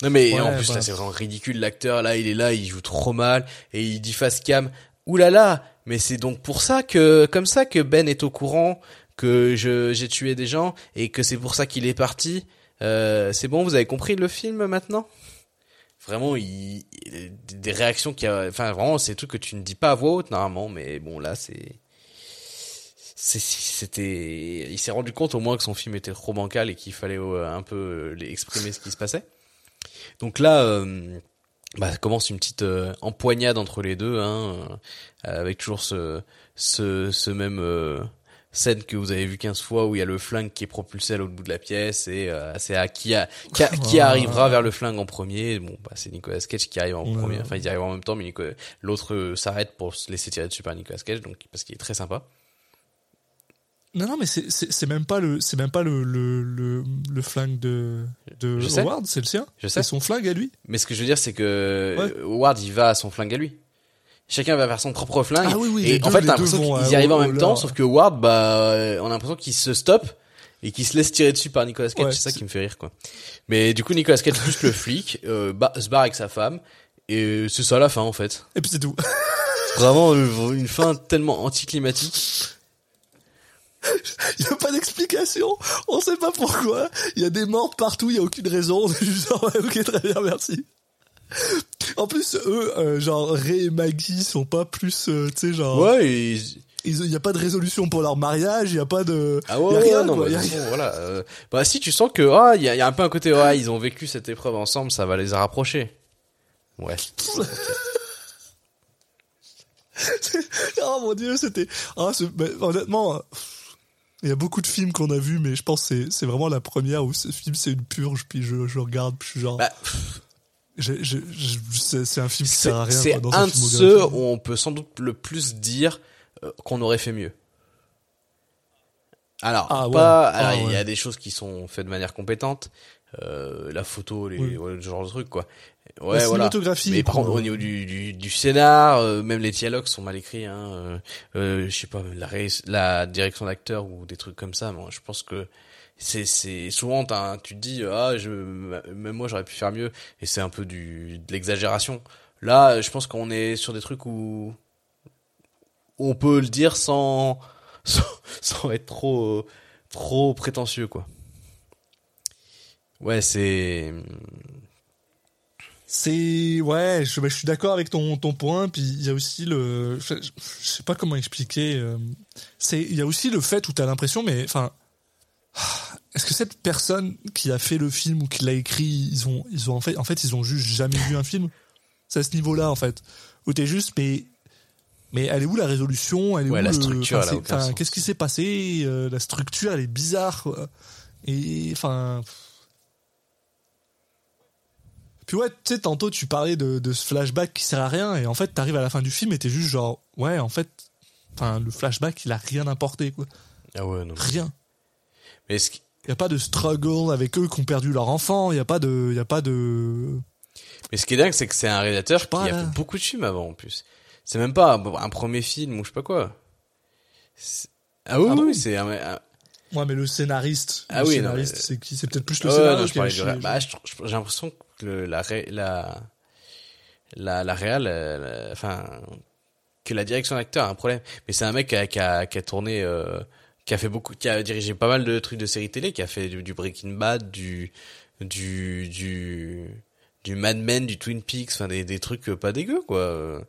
Non, mais Ouais, en plus, bah. là, c'est vraiment ridicule. L'acteur, là, il est là, il joue trop mal. Et il dit face cam, oulala, là là, mais c'est donc pour ça que, comme ça que Ben est au courant que j'ai tué des gens et que c'est pour ça qu'il est parti. Euh, c'est bon, vous avez compris le film maintenant? Vraiment, il, des réactions qui, enfin, vraiment, c'est des trucs que tu ne dis pas à voix haute, normalement, mais bon, là, c'est, c'était, il s'est rendu compte au moins que son film était trop bancal et qu'il fallait euh, un peu euh, exprimer ce qui se passait. Donc là, euh, bah, commence une petite euh, empoignade entre les deux, hein, euh, avec toujours ce, ce, ce même euh, scène que vous avez vu 15 fois où il y a le flingue qui est propulsé à l'autre bout de la pièce et euh, c'est à qui, a, qui, a- qui arrivera vers le flingue en premier. Bon, bah, c'est Nicolas Cage qui arrive en Ouais. premier. Enfin, ils arrivent en même temps, mais Nicolas- l'autre euh, s'arrête pour se laisser tirer dessus par Nicolas Cage, donc parce qu'il est très sympa. Non non mais c'est c'est c'est même pas le c'est même pas le le le, le flingue de de. Howard, c'est le sien. Je sais. C'est son flingue à lui. Mais ce que je veux dire, c'est que Ouais. Howard, il va à son flingue à lui. Chacun va vers son propre flingue. Ah oui, oui, et en fait, t'as l'impression qu'ils euh, y arrivent en au- même au- temps, là. sauf que Howard, bah, euh, on a l'impression qu'il se stoppe et qu'il se laisse tirer dessus par Nicolas Cage. Ouais, c'est ça qui me fait rire, quoi. Mais du coup, Nicolas Cage plus le flic, euh, bah, se barre avec sa femme. Et c'est ça la fin, en fait. Et puis c'est tout. Vraiment une fin tellement anticlimatique. Il y a pas d'explication. On sait pas pourquoi. Il y a des morts partout. Il y a aucune raison. On est juste ok très bien merci. En plus, eux, euh, genre Ray et Maggie sont pas plus, euh, tu sais, genre. Ouais, et- Il y a pas de résolution pour leur mariage, il y a pas de. Ah y ouais, a rien, non, quoi, mais y a rien. voilà. euh, bah si, tu sens que ah, il y a, y un peu un côté ah, ils ont vécu cette épreuve ensemble, ça va les rapprocher. Ouais. oh mon dieu, c'était. Ah, mais honnêtement, il y a beaucoup de films qu'on a vus, mais je pense que c'est- vraiment la première où ce film c'est une purge, puis je, je regarde, puis je suis genre. Bah, c'est un film qui sert à rien. c'est un de ceux où on peut sans doute le plus dire euh, qu'on aurait fait mieux. Alors, Ah ouais. pas, Ah alors, il y a des choses qui sont faites de manière compétente, euh, la photo, les, Oui. ouais, ce genre de trucs quoi. La Ouais, voilà. cinématographie, Mais par au niveau du, du, du scénar, euh, même les dialogues sont mal écrits. Hein, euh, euh, je sais pas, la, la direction d'acteur ou des trucs comme ça. Moi, je pense que c'est c'est souvent t'as- tu te dis ah je même moi j'aurais pu faire mieux et c'est un peu du de l'exagération. Là, je pense qu'on est sur des trucs où on peut le dire sans sans, être trop trop prétentieux quoi. Ouais, c'est C'est ouais, je, bah, je suis d'accord avec ton ton point. Puis il y a aussi le, je, je- je sais pas comment expliquer. euh, c'est il y a aussi le fait où t'as l'impression, mais enfin, est-ce que cette personne qui a fait le film ou qui l'a écrit, ils ont ils ont en fait en fait ils ont juste jamais vu un film? C'est à ce niveau-là en fait où t'es juste mais mais elle est où la résolution? Elle est Ouais, où la structure. Qu'est-ce qui s'est passé Euh, La structure, elle est bizarre. quoi. Et enfin. Puis ouais, tu sais, tantôt tu parlais de, de ce flashback qui sert à rien, et en fait, t'arrives à la fin du film et t'es juste genre, ouais, en fait, enfin, le flashback, il a rien apporté, quoi. ah ouais non. Rien. Mais ce qui- Y a pas de struggle avec eux qui ont perdu leur enfant, y a pas de, y a pas de. Mais ce qui est dingue, c'est que c'est un réalisateur qui a là. fait beaucoup de films avant, en plus. C'est même pas un, premier film ou je sais pas quoi. Ah oui, Ah oui, oui, c'est un, un- Ouais, mais le scénariste, Ah le oui, scénariste, mais- c'est qui? C'est peut-être plus le scénario non, je genre. Bah, j'ai l'impression que le, la, ré- la, la, la réal, euh, la- enfin, que la direction d'acteur a un problème. Mais c'est un mec qui a, qui a, qui a tourné, euh, qui a fait beaucoup, qui a dirigé pas mal de trucs de séries télé, qui a fait du, du Breaking Bad, du, du, du, du Mad Men, du Twin Peaks, enfin, des, des trucs pas dégueux, quoi.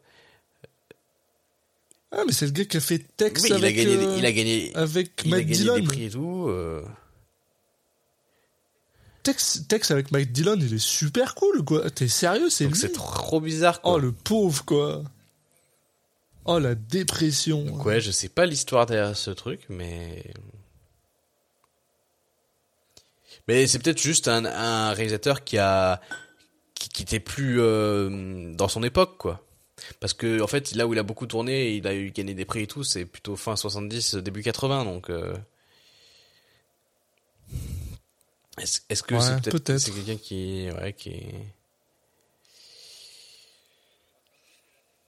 Ah, mais c'est le gars qui a fait Tex Oui, il a avec, gagné, euh, il a gagné, avec il a gagné Dillon. des prix et tout. euh. Tex, Tex avec Mike Dillon, il est super cool, quoi. T'es sérieux, c'est lui c'est trop bizarre, quoi. Oh, le pauvre, quoi. Oh, la dépression. Donc ouais, je sais pas l'histoire derrière ce truc, mais mais c'est peut-être juste un, un réalisateur qui a qui, qui était plus euh, dans son époque, quoi. Parce que en fait, là où il a beaucoup tourné, il a eu gagné des prix et tout, c'est plutôt fin 70, début 80, donc. euh, Est-ce que Ouais, c'est peut-être peut-être. c'est quelqu'un qui ouais qui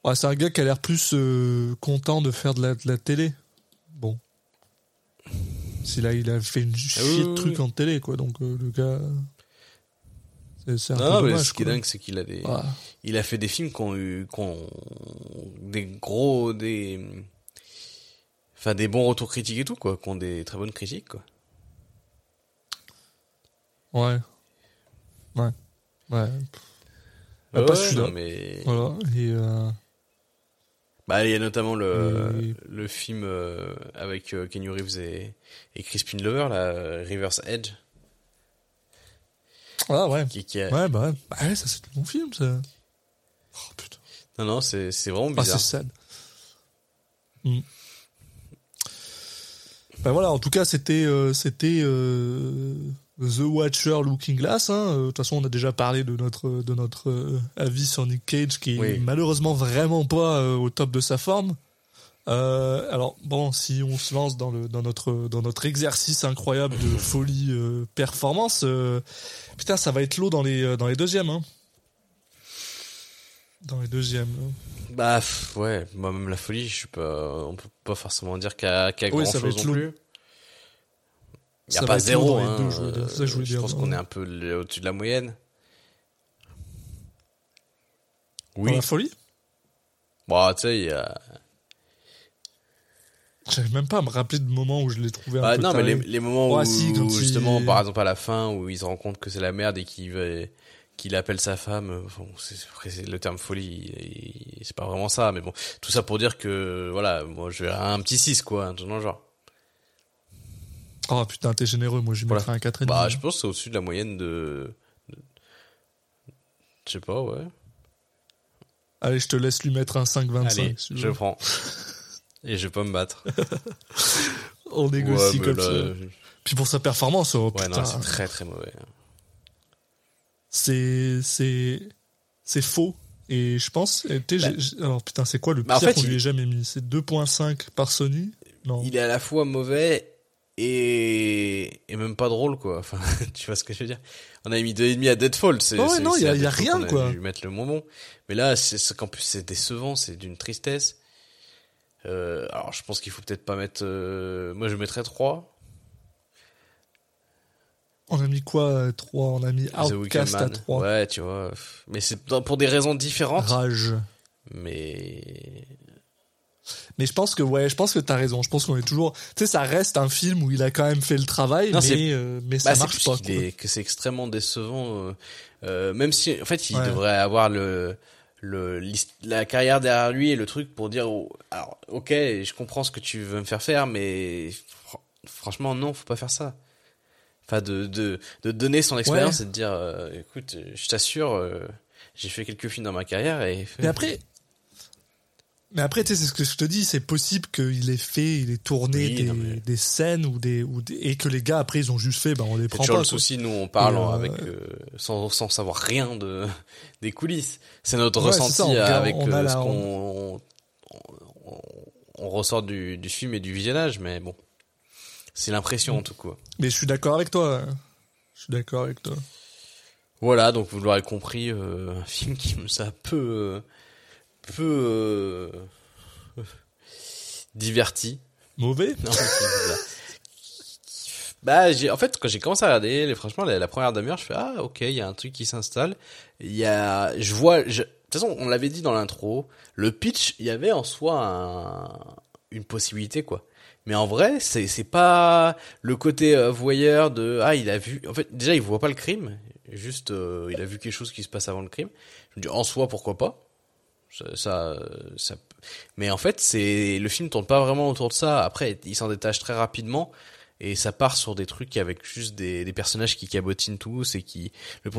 Ouais, c'est un gars qui a l'air plus euh, content de faire de la, de la télé. Bon. C'est là, il a fait une chier Ah oui, de oui, trucs oui. en télé, quoi. Donc, euh, le gars. C'est un Non, peu non, mais ce qui est dingue, c'est qu'il a des Ouais. il a fait des films qui ont eu qui ont des gros des enfin des bons retours critiques et tout quoi qui ont des très bonnes critiques quoi Ouais. Ouais. Ouais. Ah, Ouais, pas celui-là. mais Voilà. Et. euh, bah il y a notamment le Et- le film euh, avec euh, Kenny Reeves et et Crispin Glover là euh, River's Edge Ah, ouais. qui, qui a- Ouais, bah ouais. Bah ouais, ça, c'est un bon film, ça. Oh, putain. non non c'est c'est vraiment Ah, c'est bizarre sad. Mm. Ben voilà, en tout cas, c'était euh, c'était euh, The Watcher Looking Glass. hein. Euh, De toute façon, on a déjà parlé de notre de notre euh, avis sur Nick Cage, qui est malheureusement vraiment pas euh, au top de sa forme. Euh, alors bon, si on se lance dans le dans notre dans notre exercice incroyable de folie performance, putain, ça va être l'eau dans les dans les deuxièmes. Hein. Dans les deuxièmes. là. bah ouais moi même la folie je suis pas on peut pas forcément dire a Oui, grand ça va chose être non plus il y Ça a pas zéro dans hein, deux, je veux dire. Ça je je pense qu'on est un peu au-dessus de la moyenne Dans oui la folie? Bon, tu sais, il y a... J'arrive même pas à me rappeler de moments où je l'ai trouvé un Bah, peu non, mais les, moments où, si, il- justement, par exemple, à la fin, où ils se rendent compte que c'est la merde et veulent- qu'il appelle sa femme. euh, Bon, c'est le terme folie, il- il- c'est pas vraiment ça, mais bon, tout ça pour dire que voilà, moi je vais à un petit 6 quoi, un truc dans le genre. Oh putain, t'es généreux, moi je lui Voilà. mettrais un 4,5. Bah, je pense que c'est au-dessus de la moyenne de. de- Je sais pas, ouais. Allez, je te laisse lui mettre un 5,25. Allez, je veux. prends. Et je vais pas me battre. On négocie Ouais, comme là, ça. je- Puis pour sa performance, oh Ouais, putain, non, c'est très très mauvais. c'est c'est c'est faux. Et je pense, j'ai- alors putain, c'est quoi le Bah, en pire fait, qu'on lui ait jamais mis? C'est 2.5 par Sony? Non. Il est à la fois mauvais et, et même pas drôle, quoi. Enfin, tu vois ce que je veux dire? On a mis deux et demi à Deadfall. C'est, Ouais, c'est- non, c'est y a- y rien, qu'on a quoi. dû mettre le moment. Mais là, c'est, qu'en plus, c'est décevant, c'est d'une tristesse. Euh, alors, je pense qu'il faut peut-être pas mettre, euh, moi, je mettrais 3. On a mis quoi 3 On a mis Outcast à Man. 3. Ouais, tu vois. Mais c'est pour des raisons différentes. Rage. Mais, Mais je pense que ouais, je pense que t'as raison. Je pense qu'on est toujours. Tu sais, ça reste un film où il a quand même fait le travail, Non, mais euh, mais Bah, ça c'est marche pas. quoi. est- que c'est extrêmement décevant. euh, euh, même si, en fait, il Ouais. devrait avoir le, le, la carrière derrière lui et le truc pour dire, oh, alors, ok, je comprends ce que tu veux me faire faire, mais fr- franchement, non, faut pas faire ça. Enfin, de, de, de donner son expérience Ouais. et de dire, euh, écoute, je t'assure, j'ai fait quelques films dans ma carrière et. Mais après, mais après, tu sais, c'est ce que je te dis, c'est possible qu'il ait fait, il ait tourné Oui, des, mais- des scènes ou des, ou des- et que les gars après ils ont juste fait, ben on les C'est prend pas. le quoi. souci, nous on parle euh, avec euh, sans, sans savoir rien de des coulisses. C'est notre Ouais, c'est ressenti ça, on regarde- avec on euh, la- ce qu'on on, ressort du, du film et du visionnage, mais bon, c'est l'impression en tout cas. Mais je suis d'accord avec toi. hein. Je suis d'accord avec toi. Voilà, donc vous l'aurez compris, un film qui me ça peu peu euh, diverti. Mauvais Non, bah, j'ai, en fait, quand j'ai commencé à regarder, les, franchement, la, la première demi-heure, je fais, ah, ok, il y a un truc qui s'installe. Il y a, je vois, je, de toute façon, on l'avait dit dans l'intro, le pitch, il y avait en soi un- une possibilité, quoi. Mais en vrai, c'est, c'est pas le côté euh, voyeur de, ah, il a vu, en fait, déjà, il voit pas le crime, juste, euh, il a vu quelque chose qui se passe avant le crime. Je me dis, en soi, pourquoi pas? Ça, ça, ça- mais en fait, c'est le film tourne pas vraiment autour de ça. Après, il s'en détache très rapidement et ça part sur des trucs avec juste des, des personnages qui cabotinent tous et qui, le,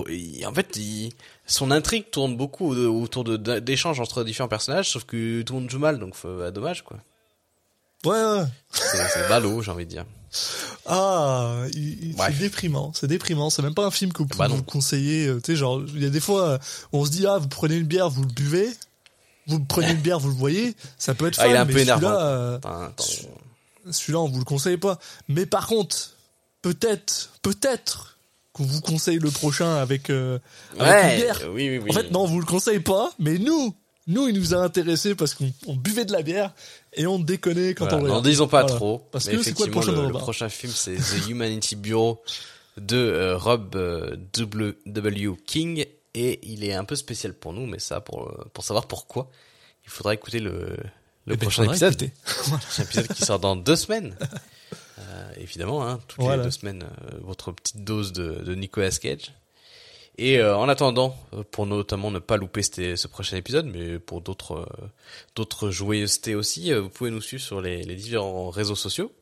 en fait, il- son intrigue tourne beaucoup autour de d'échanges entre différents personnages, sauf que tout le monde joue mal, donc bah, dommage quoi. Ouais, ouais. C'est ballot, j'ai envie de dire. Ah, c'est déprimant. C'est déprimant. C'est même pas un film que vous pouvez Bah vous conseiller. euh, Tu sais, genre, il y a des fois, on se dit, ah, vous prenez une bière, vous le buvez. Vous prenez une bière, vous le voyez. Ça peut être Ah, fun, il est un mais peu énervant. celui-là, euh, celui-là, on vous le conseille pas. Mais par contre, peut-être, peut-être qu'on vous conseille le prochain avec, euh, avec une bière. oui, oui, oui. En fait, non, on vous le conseille pas, mais nous, nous, il nous a intéressés parce qu'on on buvait de la bière et on déconnait quand Voilà, on N'en regarde. disons pas Voilà. trop. Parce que c'est quoi le prochain le, prochain film, c'est The Humanity Bureau de euh, Rob euh, W. W. King. Et il est un peu spécial pour nous, mais ça, pour, pour savoir pourquoi, il faudra écouter le, le Eh ben, prochain épisode. C'est un épisode qui sort dans deux semaines. Euh, évidemment, hein, toutes Voilà. les deux semaines, euh, votre petite dose de, de Nicolas Cage. Et euh, en attendant, pour notamment ne pas louper ce, ce prochain épisode, mais pour d'autres d'autres joyeusetés aussi, vous pouvez nous suivre sur les, les différents réseaux sociaux.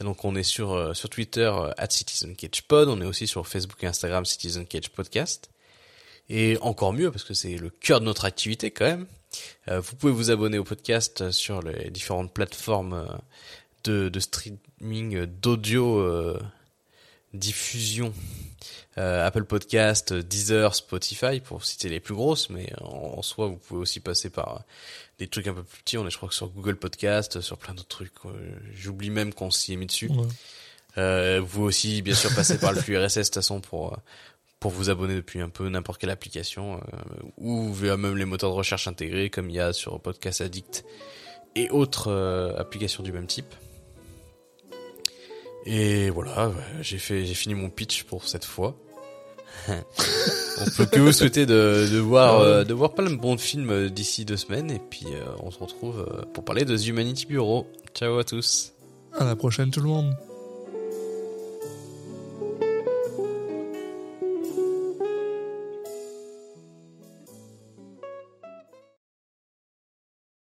Et donc on est sur sur Twitter euh, @CitizenCagePod, on est aussi sur Facebook et Instagram Citizen Cage Podcast. Et encore mieux parce que c'est le cœur de notre activité quand même. Euh, vous pouvez vous abonner au podcast sur les différentes plateformes euh, de, de streaming euh, d'audio euh, diffusion. Euh, Apple Podcast, Deezer, Spotify pour citer les plus grosses, mais en, en soi vous pouvez aussi passer par des trucs un peu plus petits. On est je crois que sur Google Podcast, sur plein d'autres trucs. J'oublie même qu'on s'y est mis dessus. Ouais. Euh, vous aussi, bien sûr, passez par le flux RSS de toute façon pour pour vous abonner depuis un peu n'importe quelle application euh, ou via même les moteurs de recherche intégrés comme il y a sur Podcast Addict et autres euh, applications du même type. Et voilà, j'ai fait j'ai fini mon pitch pour cette fois. on peut que vous souhaiter de, de voir euh, de voir plein de bons films euh, d'ici deux semaines et puis euh, on se retrouve euh, pour parler de The Humanity Bureau. Ciao à tous. À la prochaine, tout le monde.